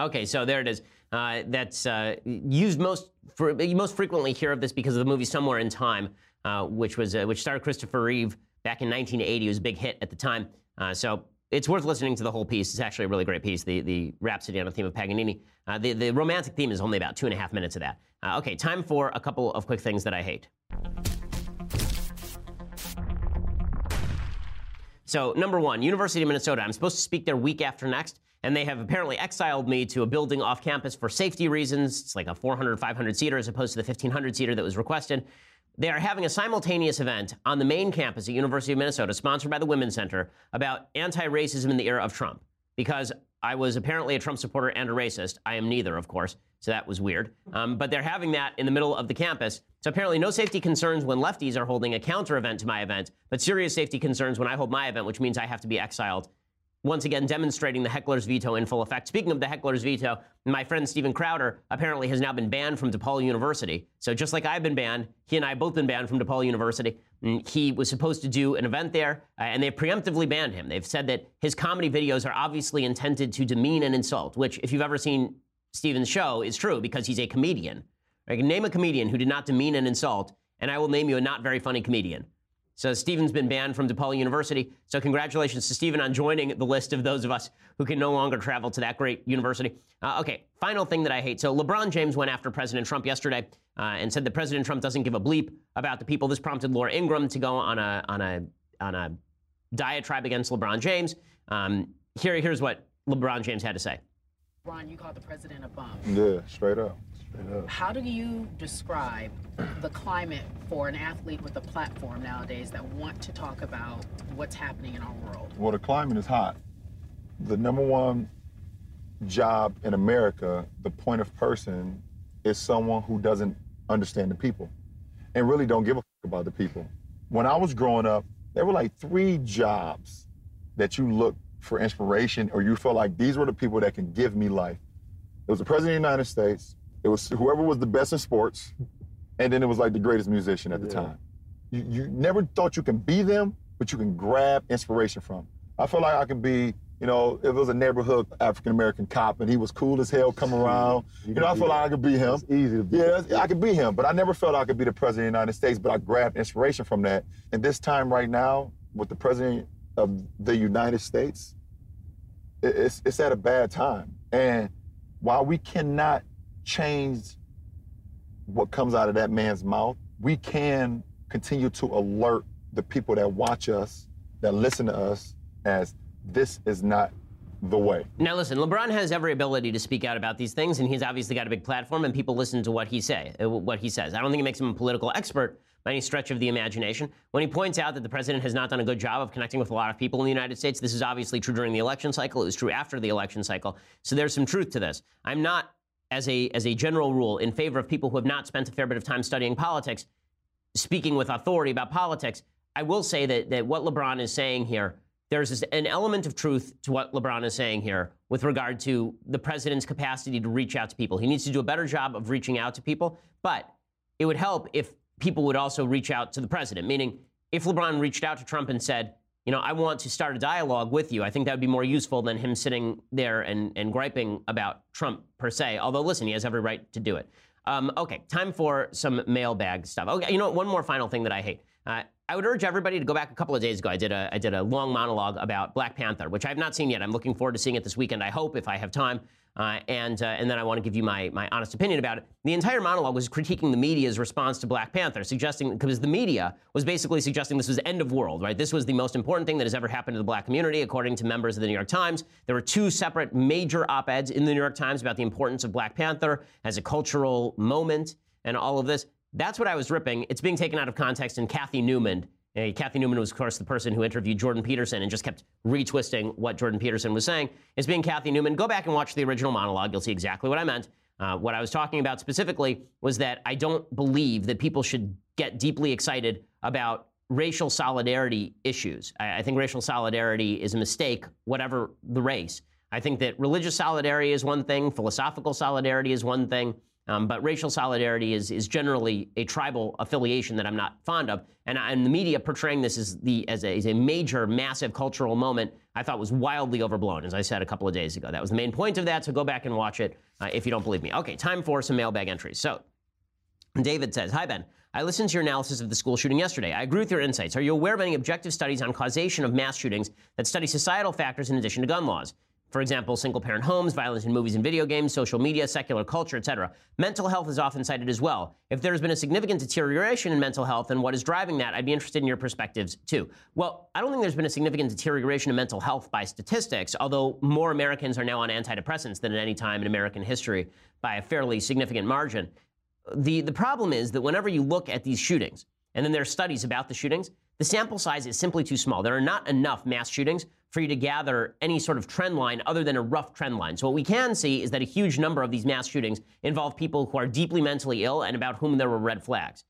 Okay, so there it is. Uh, that's uh, used most for, most frequently hear of this because of the movie Somewhere in Time, uh, which was uh, which starred Christopher Reeve back in 1980. It was a big hit at the time. Uh, so it's worth listening to the whole piece. It's actually a really great piece. The the Rhapsody on the theme of Paganini. Uh, the the romantic theme is only about two and a half minutes of that. okay, time for a couple of quick things that I hate. So number one, University of Minnesota. I'm supposed to speak there week after next and they have apparently exiled me to a building off campus for safety reasons. It's like a 400, 500 seater as opposed to the 1500 seater that was requested. They are having a simultaneous event on the main campus at University of Minnesota, sponsored by the Women's Center, about anti-racism in the era of Trump. Because I was apparently a Trump supporter and a racist. I am neither, of course, so that was weird. Um, but they're having that in the middle of the campus. So apparently, no safety concerns when lefties are holding a counter event to my event, but serious safety concerns when I hold my event, which means I have to be exiled once again demonstrating the heckler's veto in full effect. Speaking of the heckler's veto, my friend Steven Crowder apparently has now been banned from DePaul University. So just like I've been banned, he and I both been banned from DePaul University. He was supposed to do an event there, uh, and they've preemptively banned him. They've said that his comedy videos are obviously intended to demean and insult, which, if you've ever seen Steven's show, is true because he's a comedian. I can name a comedian who did not demean and insult, and I will name you a not very funny comedian. So Steven's been banned from DePaul University. So congratulations to Steven on joining the list of those of us who can no longer travel to that great university. Uh, okay, final thing that I hate. So LeBron James went after President Trump yesterday uh, and said that President Trump doesn't give a bleep about the people. This prompted Laura Ingraham to go on a on a on a diatribe against LeBron James. Um, here, here's what LeBron James had to say. Ron, you called the president a bum. Yeah, straight up. How do you describe the climate for an athlete with a platform nowadays that want to talk about what's happening in our world? Well, the climate is hot. The number one job in America, the point of person, is someone who doesn't understand the people and really don't give a fuck about the people. When I was growing up, there were like three jobs that you look for inspiration or you felt like these were the people that can give me life. It was the President of the United States, it was whoever was the best in sports, and then it was like the greatest musician at the yeah. time. You, you never thought you can be them, but you can grab inspiration from. I feel like I can be you know, if it was a neighborhood African American cop and he was cool as hell, come around, you, know, I felt like I could be him. It's easy to be. Yeah, I could be him, but I never felt I could be the president of the United States. But I grabbed inspiration from that. And this time right now, with the president of the United States, it's it's at a bad time. And while we cannot change what comes out of that man's mouth, we can continue to alert the people that watch us, that listen to us, as this is not the way. Now, listen, LeBron has every ability to speak out about these things, and he's obviously got a big platform, and people listen to what he say, uh, what he says. I don't think it makes him a political expert by any stretch of the imagination. When he points out that the president has not done a good job of connecting with a lot of people in the United States, this is obviously true during the election cycle. It was true after the election cycle. So there's some truth to this. I'm not, as a as a general rule, in favor of people who have not spent a fair bit of time studying politics, speaking with authority about politics. I will say that that what LeBron is saying here there's an element of truth to what LeBron is saying here with regard to the president's capacity to reach out to people. He needs to do a better job of reaching out to people, but it would help if people would also reach out to the president, meaning if LeBron reached out to Trump and said, you know, I want to start a dialogue with you, I think that would be more useful than him sitting there and, and griping about Trump per se. Although, listen, he has every right to do it. Um, okay, time for some mailbag stuff. Okay, you know, one more final thing that I hate. Uh, I would urge everybody to go back a couple of days ago. I did a I did a long monologue about Black Panther, which I have not seen yet. I'm looking forward to seeing it this weekend. I hope if I have time. Uh, and uh, and then I want to give you my my honest opinion about it. The entire monologue was critiquing the media's response to Black Panther, suggesting because the media was basically suggesting this was end of world, right? This was the most important thing that has ever happened to the Black community, according to members of the New York Times. There were two separate major op-eds in the New York Times about the importance of Black Panther as a cultural moment and all of this. That's what I was ripping. It's being taken out of context, and Cathy Newman uh, Cathy Newman was, of course, the person who interviewed Jordan Peterson and just kept retwisting what Jordan Peterson was saying. It's being Cathy Newman. Go back and watch the original monologue. You'll see exactly what I meant. Uh, what I was talking about specifically was that I don't believe that people should get deeply excited about racial solidarity issues. I, I think racial solidarity is a mistake, whatever the race. I think that religious solidarity is one thing, philosophical solidarity is one thing. Um, but racial solidarity is, is generally a tribal affiliation that I'm not fond of. And, and the media portraying this as, the, as, a, as a major, massive cultural moment, I thought was wildly overblown, as I said a couple of days ago. That was the main point of that, so go back and watch it uh, if you don't believe me. Okay, time for some mailbag entries. So, David says, Hi, Ben. I listened to your analysis of the school shooting yesterday. I agree with your insights. Are you aware of any objective studies on causation of mass shootings that study societal factors in addition to gun laws? For example, single parent homes, violence in movies and video games, social media, secular culture, etc. Mental health is often cited as well. If there has been a significant deterioration in mental health and what is driving that, I'd be interested in your perspectives too. Well, I don't think there's been a significant deterioration in mental health by statistics, although more Americans are now on antidepressants than at any time in American history by a fairly significant margin. The, the problem is that whenever you look at these shootings, and then there are studies about the shootings, the sample size is simply too small. There are not enough mass shootings for you to gather any sort of trend line other than a rough trend line. So what we can see is that a huge number of these mass shootings involve people who are deeply mentally ill and about whom there were red flags.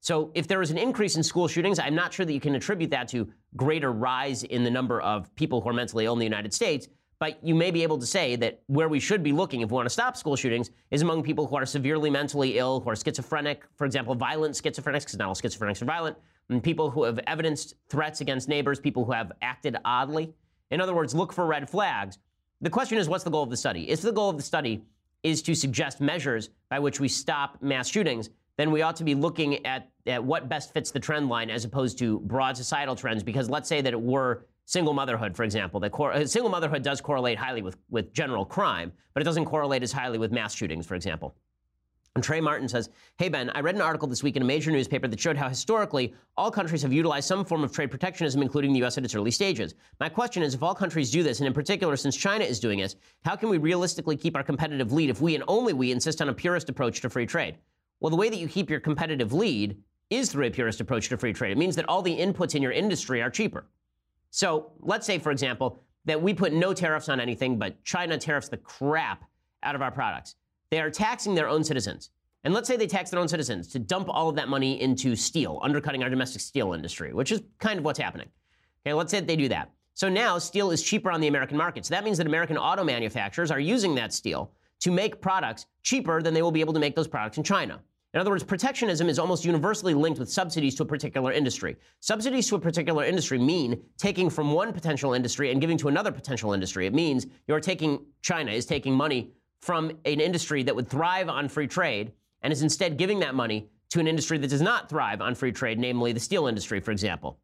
So if there is an increase in school shootings, I'm not sure that you can attribute that to greater rise in the number of people who are mentally ill in the United States. But you may be able to say that where we should be looking if we want to stop school shootings is among people who are severely mentally ill, who are schizophrenic, for example, violent schizophrenics, because not all schizophrenics are violent, people who have evidenced threats against neighbors, people who have acted oddly. In other words, look for red flags. The question is, what's the goal of the study? If the goal of the study is to suggest measures by which we stop mass shootings, then we ought to be looking at, at what best fits the trend line as opposed to broad societal trends. Because let's say that it were single motherhood, for example, that cor- single motherhood does correlate highly with, with general crime, but it doesn't correlate as highly with mass shootings, for example. And Trey Martin says, Hey Ben, I read an article this week in a major newspaper that showed how historically all countries have utilized some form of trade protectionism, including the U.S. at its early stages. My question is if all countries do this, and in particular since China is doing it, how can we realistically keep our competitive lead if we and only we insist on a purist approach to free trade? Well, the way that you keep your competitive lead is through a purist approach to free trade. It means that all the inputs in your industry are cheaper. So let's say, for example, that we put no tariffs on anything, but China tariffs the crap out of our products. They are taxing their own citizens. And let's say they tax their own citizens to dump all of that money into steel, undercutting our domestic steel industry, which is kind of what's happening. Okay, let's say they do that. So now steel is cheaper on the American market. So that means that American auto manufacturers are using that steel to make products cheaper than they will be able to make those products in China. In other words, protectionism is almost universally linked with subsidies to a particular industry. Subsidies to a particular industry mean taking from one potential industry and giving to another potential industry. It means you're taking, China is taking money from an industry that would thrive on free trade and is instead giving that money to an industry that does not thrive on free trade, namely the steel industry, for example.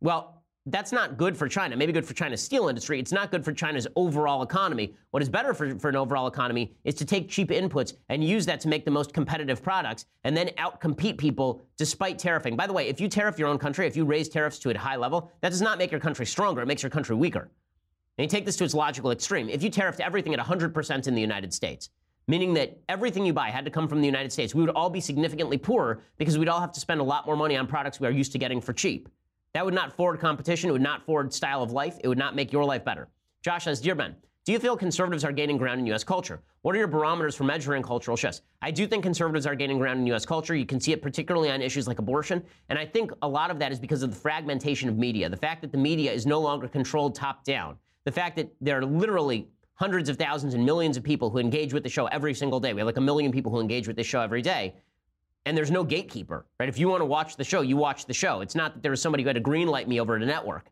Well, that's not good for China. Maybe good for China's steel industry. It's not good for China's overall economy. What is better for, for an overall economy is to take cheap inputs and use that to make the most competitive products and then outcompete people despite tariffing. By the way, if you tariff your own country, if you raise tariffs to a high level, that does not make your country stronger. It makes your country weaker. And you take this to its logical extreme. If you tariffed everything at 100% in the United States, meaning that everything you buy had to come from the United States, we would all be significantly poorer because we'd all have to spend a lot more money on products we are used to getting for cheap. That would not forward competition. It would not forward style of life. It would not make your life better. Josh says, Dear Ben, do you feel conservatives are gaining ground in U.S. culture? What are your barometers for measuring cultural shifts? I do think conservatives are gaining ground in U.S. culture. You can see it particularly on issues like abortion. And I think a lot of that is because of the fragmentation of media, the fact that the media is no longer controlled top down, the fact that there are literally hundreds of thousands and millions of people who engage with the show every single day. We have like a million people who engage with this show every day and there's no gatekeeper, right? If you want to watch the show, you watch the show. It's not that there was somebody who had to green light me over at a network.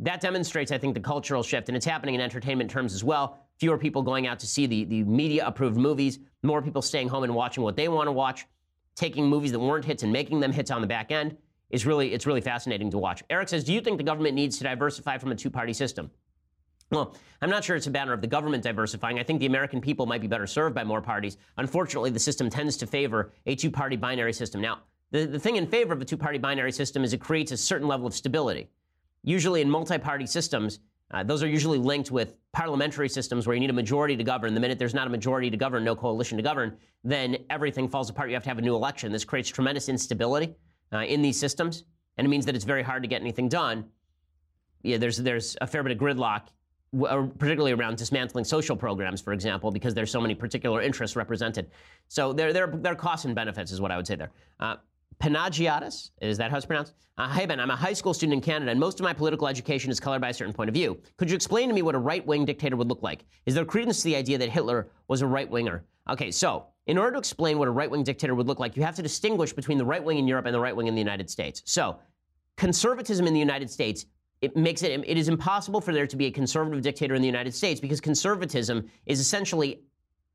That demonstrates, I think, the cultural shift, and it's happening in entertainment terms as well. Fewer people going out to see the, the media approved movies, more people staying home and watching what they want to watch, taking movies that weren't hits and making them hits on the back end is really it's really fascinating to watch. Eric says, Do you think the government needs to diversify from a two party system? Well, I'm not sure it's a matter of the government diversifying. I think the American people might be better served by more parties. Unfortunately, the system tends to favor a two party binary system. Now, the, the thing in favor of a two party binary system is it creates a certain level of stability. Usually, in multi party systems, uh, those are usually linked with parliamentary systems where you need a majority to govern. The minute there's not a majority to govern, no coalition to govern, then everything falls apart. You have to have a new election. This creates tremendous instability uh, in these systems, and it means that it's very hard to get anything done. Yeah, there's there's a fair bit of gridlock particularly around dismantling social programs, for example, because there's so many particular interests represented. So there, there, there are costs and benefits, is what I would say there. Uh, Panagiatis, is that how it's pronounced? Uh, hey, Ben, I'm a high school student in Canada, and most of my political education is colored by a certain point of view. Could you explain to me what a right wing dictator would look like? Is there credence to the idea that Hitler was a right winger? Okay, so in order to explain what a right wing dictator would look like, you have to distinguish between the right wing in Europe and the right wing in the United States. So, conservatism in the United States it makes it it is impossible for there to be a conservative dictator in the United States because conservatism is essentially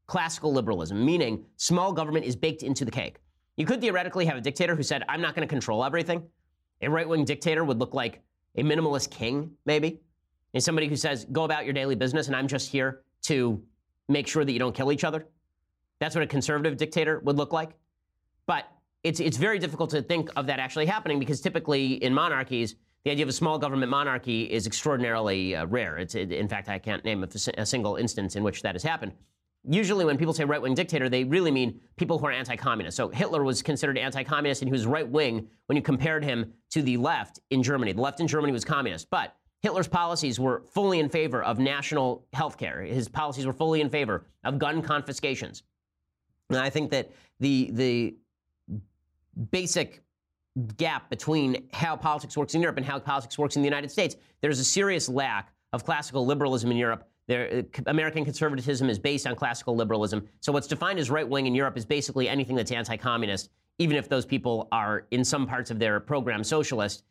classical liberalism, meaning small government is baked into the cake. You could theoretically have a dictator who said, "I'm not going to control everything." A right-wing dictator would look like a minimalist king, maybe, and somebody who says, "Go about your daily business, and I'm just here to make sure that you don't kill each other." That's what a conservative dictator would look like. But it's it's very difficult to think of that actually happening because typically in monarchies the idea of a small government monarchy is extraordinarily uh, rare. It's, it, in fact, I can't name a, a, single instance in which that has happened. Usually, when people say right wing dictator, they really mean people who are anti communist. So Hitler was considered anti communist and he was right wing when you compared him to the left in Germany. The left in Germany was communist. But Hitler's policies were fully in favor of national health care. His policies were fully in favor of gun confiscations. And I think that the, the basic gap between how politics works in Europe and how politics works in the United States. There's a serious lack of classical liberalism in Europe. There, uh, American conservatism is based on classical liberalism. So what's defined as right wing in Europe is basically anything that's anti-communist, even if those people are in some parts of their program socialist.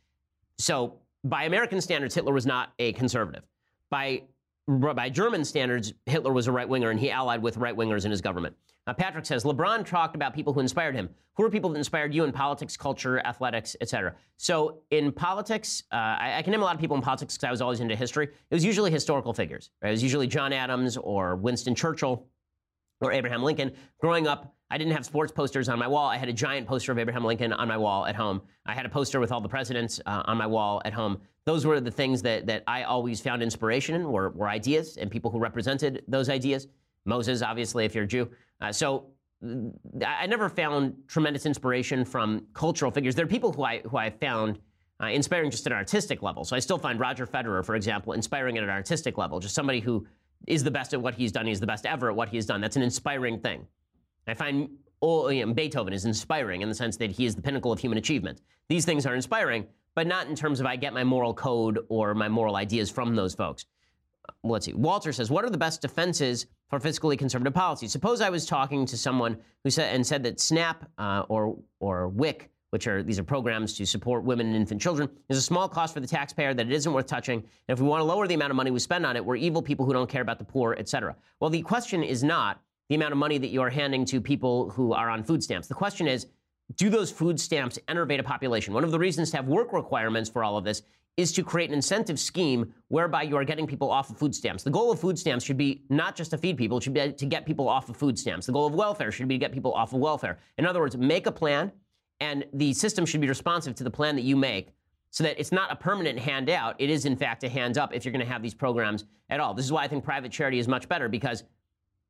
So by American standards, Hitler was not a conservative. By by German standards, Hitler was a right winger and he allied with right wingers in his government. Uh, Patrick says LeBron talked about people who inspired him. Who are people that inspired you in politics, culture, athletics, etc.? So in politics, uh, I, I, can name a lot of people in politics because I was always into history. It was usually historical figures. Right? It was usually John Adams or Winston Churchill or Abraham Lincoln. Growing up, I didn't have sports posters on my wall. I had a giant poster of Abraham Lincoln on my wall at home. I had a poster with all the presidents uh, on my wall at home. Those were the things that, that I always found inspiration in, were, were ideas and people who represented those ideas. Moses, obviously, if you're a Jew. Uh, so I never found tremendous inspiration from cultural figures. There are people who I who I found uh, inspiring just at an artistic level. So I still find Roger Federer, for example, inspiring at an artistic level. Just somebody who is the best at what he's done. He's the best ever at what he's done. That's an inspiring thing. I find oh, know, Beethoven is inspiring in the sense that he is the pinnacle of human achievement. These things are inspiring, but not in terms of I get my moral code or my moral ideas from those folks. Let's see. Walter says, "What are the best defenses for fiscally conservative policy. Suppose I was talking to someone who said and said that SNAP uh, or or WIC, which are these are programs to support women and infant children, is a small cost for the taxpayer that it isn't worth touching. And if we want to lower the amount of money we spend on it, we're evil people who don't care about the poor, et cetera. Well, the question is not the amount of money that you are handing to people who are on food stamps. The question is, do those food stamps enervate a population? One of the reasons to have work requirements for all of this is to create an incentive scheme whereby you are getting people off of food stamps. The goal of food stamps should be not just to feed people, it should be to get people off of food stamps. The goal of welfare should be to get people off of welfare. In other words, make a plan, and the system should be responsive to the plan that you make so that it's not a permanent handout. It is, in fact, a hands up if you're going to have these programs at all. This is why I think private charity is much better because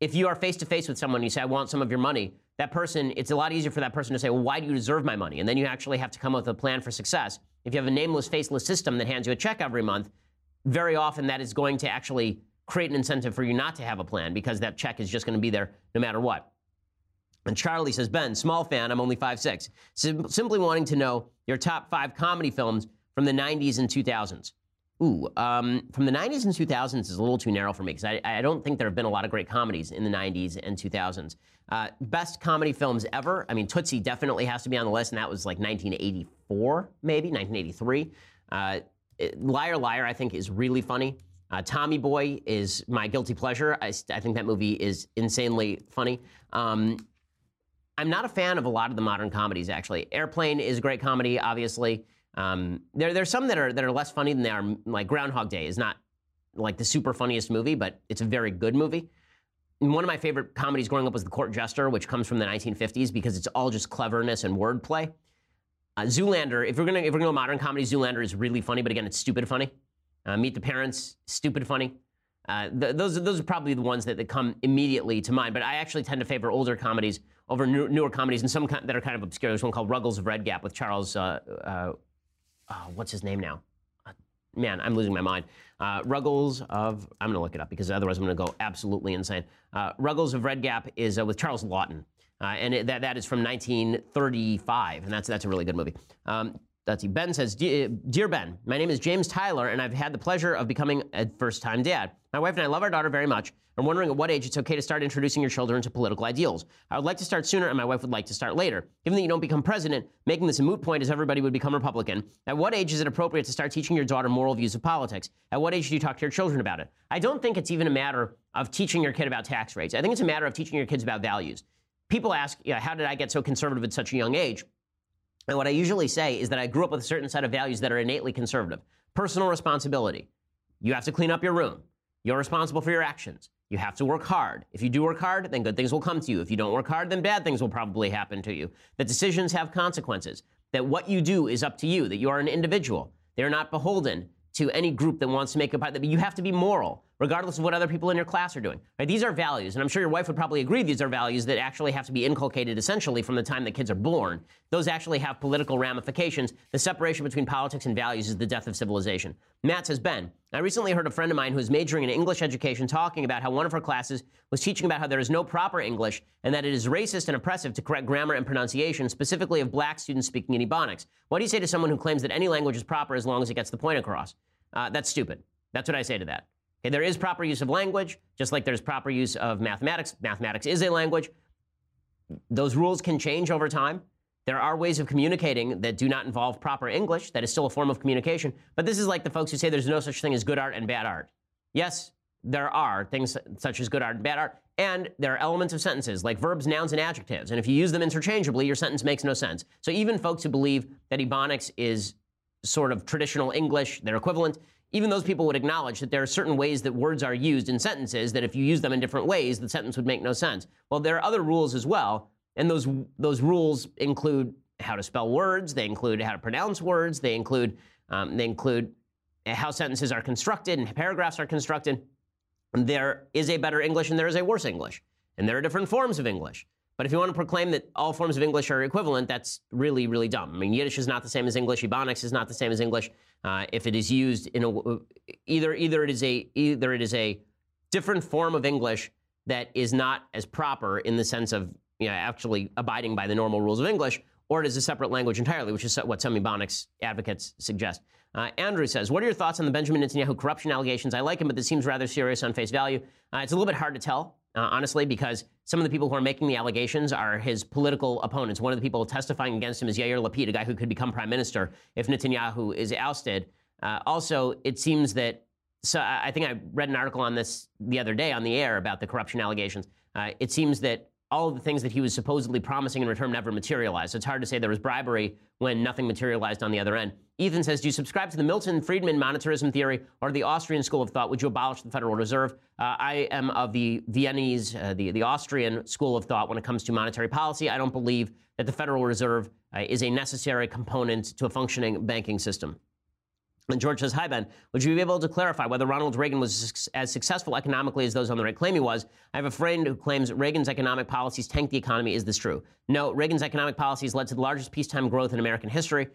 if you are face to face with someone and you say, I want some of your money, that person, it's a lot easier for that person to say, Well, why do you deserve my money? And then you actually have to come up with a plan for success. If you have a nameless, faceless system that hands you a check every month, very often that is going to actually create an incentive for you not to have a plan because that check is just going to be there no matter what. And Charlie says, Ben, small fan, I'm only 5'6. Sim- simply wanting to know your top five comedy films from the 90s and 2000s. Ooh, um, from the 90s and 2000s is a little too narrow for me because I, I, don't think there have been a lot of great comedies in the 90s and 2000s. Uh, best comedy films ever. I mean, Tootsie definitely has to be on the list, and that was like 1984, maybe 1983. Uh, Liar Liar, I think, is really funny. Uh, Tommy Boy is my guilty pleasure. I, I think that movie is insanely funny. Um, I'm not a fan of a lot of the modern comedies, actually. Airplane is a great comedy, obviously. Um, there, there's some that are that are less funny than they are. Like Groundhog Day is not like the super funniest movie, but it's a very good movie. And one of my favorite comedies growing up was The Court Jester, which comes from the 1950s because it's all just cleverness and wordplay. Uh, Zoolander, if we're gonna if we're gonna go modern comedy, Zoolander is really funny, but again, it's stupid funny. Uh, Meet the Parents, stupid funny. Uh, th- those those are probably the ones that, that come immediately to mind. But I actually tend to favor older comedies over new, newer comedies, and some that are kind of obscure. There's one called Ruggles of Red Gap with Charles uh, uh, what's his name now? Uh, man, I'm losing my mind. Uh, Ruggles of, I'm going to look it up because otherwise I'm going to go absolutely insane. Uh, Ruggles of Red Gap is uh, with Charles Laughton. And it, that, that is from 1935, and that's, that's a really good movie. Um, See. Ben says, Dear Ben, my name is James Tyler, and I've had the pleasure of becoming a first time dad. My wife and I love our daughter very much. I'm wondering at what age it's okay to start introducing your children to political ideals. I would like to start sooner, and my wife would like to start later. Given that you don't become president, making this a moot point as everybody would become Republican, at what age is it appropriate to start teaching your daughter moral views of politics? At what age do you talk to your children about it? I don't think it's even a matter of teaching your kid about tax rates. I think it's a matter of teaching your kids about values. People ask, yeah, how did I get so conservative at such a young age? And what I usually say is that I grew up with a certain set of values that are innately conservative. Personal responsibility. You have to clean up your room. You're responsible for your actions. You have to work hard. If you do work hard, then good things will come to you. If you don't work hard, then bad things will probably happen to you. That decisions have consequences. That what you do is up to you. That you are an individual. They're not beholden to any group that wants to make a part. That you have to be moral regardless of what other people in your class are doing. Right? These are values, and I'm sure your wife would probably agree these are values that actually have to be inculcated essentially from the time that kids are born. Those actually have political ramifications. The separation between politics and values is the death of civilization. Matt says, Ben, I recently heard a friend of mine who is majoring in English education talking about how one of her classes was teaching about how there is no proper English and that it is racist and oppressive to correct grammar and pronunciation, specifically of black students speaking in Ebonics. What do you say to someone who claims that any language is proper as long as it gets the point across? Uh, that's stupid. That's what I say to that. Okay, there is proper use of language, just like there's proper use of mathematics. Mathematics is a language. Those rules can change over time. There are ways of communicating that do not involve proper English. That is still a form of communication. But this is like the folks who say there's no such thing as good art and bad art. Yes, there are things such as good art and bad art. And there are elements of sentences like verbs, nouns, and adjectives. And if you use them interchangeably, your sentence makes no sense. So even folks who believe that Ebonics is sort of traditional English, their equivalent, even those people would acknowledge that there are certain ways that words are used in sentences that if you use them in different ways, the sentence would make no sense. Well, there are other rules as well, and those those rules include how to spell words, they include how to pronounce words, they include um, they include how sentences are constructed and paragraphs are constructed. There is a better English and there is a worse English, and there are different forms of English. But if you want to proclaim that all forms of English are equivalent, that's really, really dumb. I mean, Yiddish is not the same as English. Ebonics is not the same as English. Uh, if it is used in a either either it is a either it is a different form of English that is not as proper in the sense of you know actually abiding by the normal rules of English, or it is a separate language entirely, which is what some Ebonics advocates suggest. Uh, Andrew says, "What are your thoughts on the Benjamin Netanyahu corruption allegations? I like him, but this seems rather serious on face value. Uh, it's a little bit hard to tell uh, honestly, because some of the people who are making the allegations are his political opponents. One of the people testifying against him is Yair Lapid, a guy who could become prime minister if Netanyahu is ousted. Uh, also, it seems that so I think I read an article on this the other day on the air about the corruption allegations. Uh, it seems that all of the things that he was supposedly promising in return never materialized. So it's hard to say there was bribery when nothing materialized on the other end. Ethan says, Do you subscribe to the Milton Friedman monetarism theory or the Austrian school of thought? Would you abolish the Federal Reserve? Uh, I am of the Viennese, uh, the, the Austrian school of thought when it comes to monetary policy. I don't believe that the Federal Reserve uh, is a necessary component to a functioning banking system. And George says, Hi, Ben. Would you be able to clarify whether Ronald Reagan was as successful economically as those on the right claim he was? I have a friend who claims Reagan's economic policies tanked the economy. Is this true? No, Reagan's economic policies led to the largest peacetime growth in American history.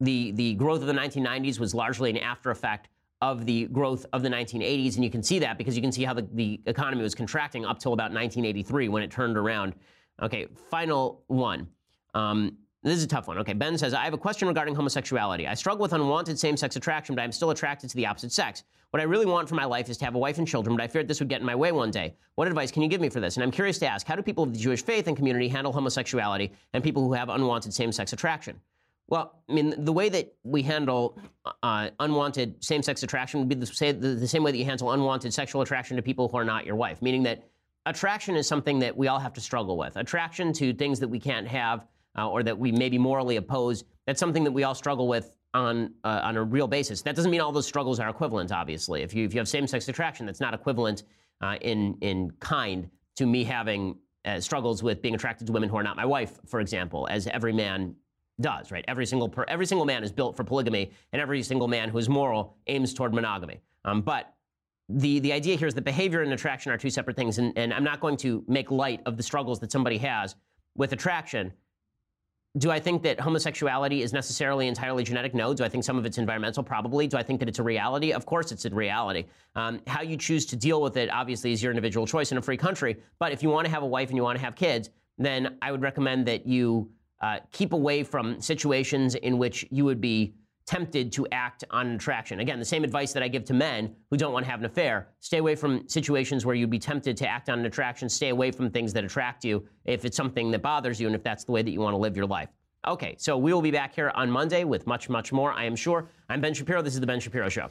The, the growth of the 1990s was largely an after effect of the growth of the 1980s. And you can see that because you can see how the, the economy was contracting up till about 1983 when it turned around. Okay, final one. Um, this is a tough one. Okay, Ben says, I have a question regarding homosexuality. I struggle with unwanted same sex attraction, but I'm still attracted to the opposite sex. What I really want for my life is to have a wife and children, but I feared this would get in my way one day. What advice can you give me for this? And I'm curious to ask, how do people of the Jewish faith and community handle homosexuality and people who have unwanted same sex attraction? Well, I mean, the way that we handle uh, unwanted same sex attraction would be the, say, the, the same way that you handle unwanted sexual attraction to people who are not your wife, meaning that attraction is something that we all have to struggle with. Attraction to things that we can't have uh, or that we maybe morally oppose, that's something that we all struggle with on uh, on a real basis. That doesn't mean all those struggles are equivalent. Obviously, if you if you have same-sex attraction, that's not equivalent uh, in in kind to me having uh, struggles with being attracted to women who are not my wife, for example, as every man does. Right? Every single per, every single man is built for polygamy, and every single man who is moral aims toward monogamy. Um, but the, the idea here is that behavior and attraction are two separate things, and, and I'm not going to make light of the struggles that somebody has with attraction do I think that homosexuality is necessarily entirely genetic? No. Do I think some of it's environmental? Probably. Do I think that it's a reality? Of course, it's a reality. Um, how you choose to deal with it, obviously, is your individual choice in a free country. But if you want to have a wife and you want to have kids, then I would recommend that you uh, keep away from situations in which you would be tempted to act on attraction. Again, the same advice that I give to men who don't want to have an affair. Stay away from situations where you'd be tempted to act on an attraction. Stay away from things that attract you if it's something that bothers you and if that's the way that you want to live your life. Okay, so we will be back here on Monday with much, much more, I am sure. I'm Ben Shapiro. This is The Ben Shapiro Show.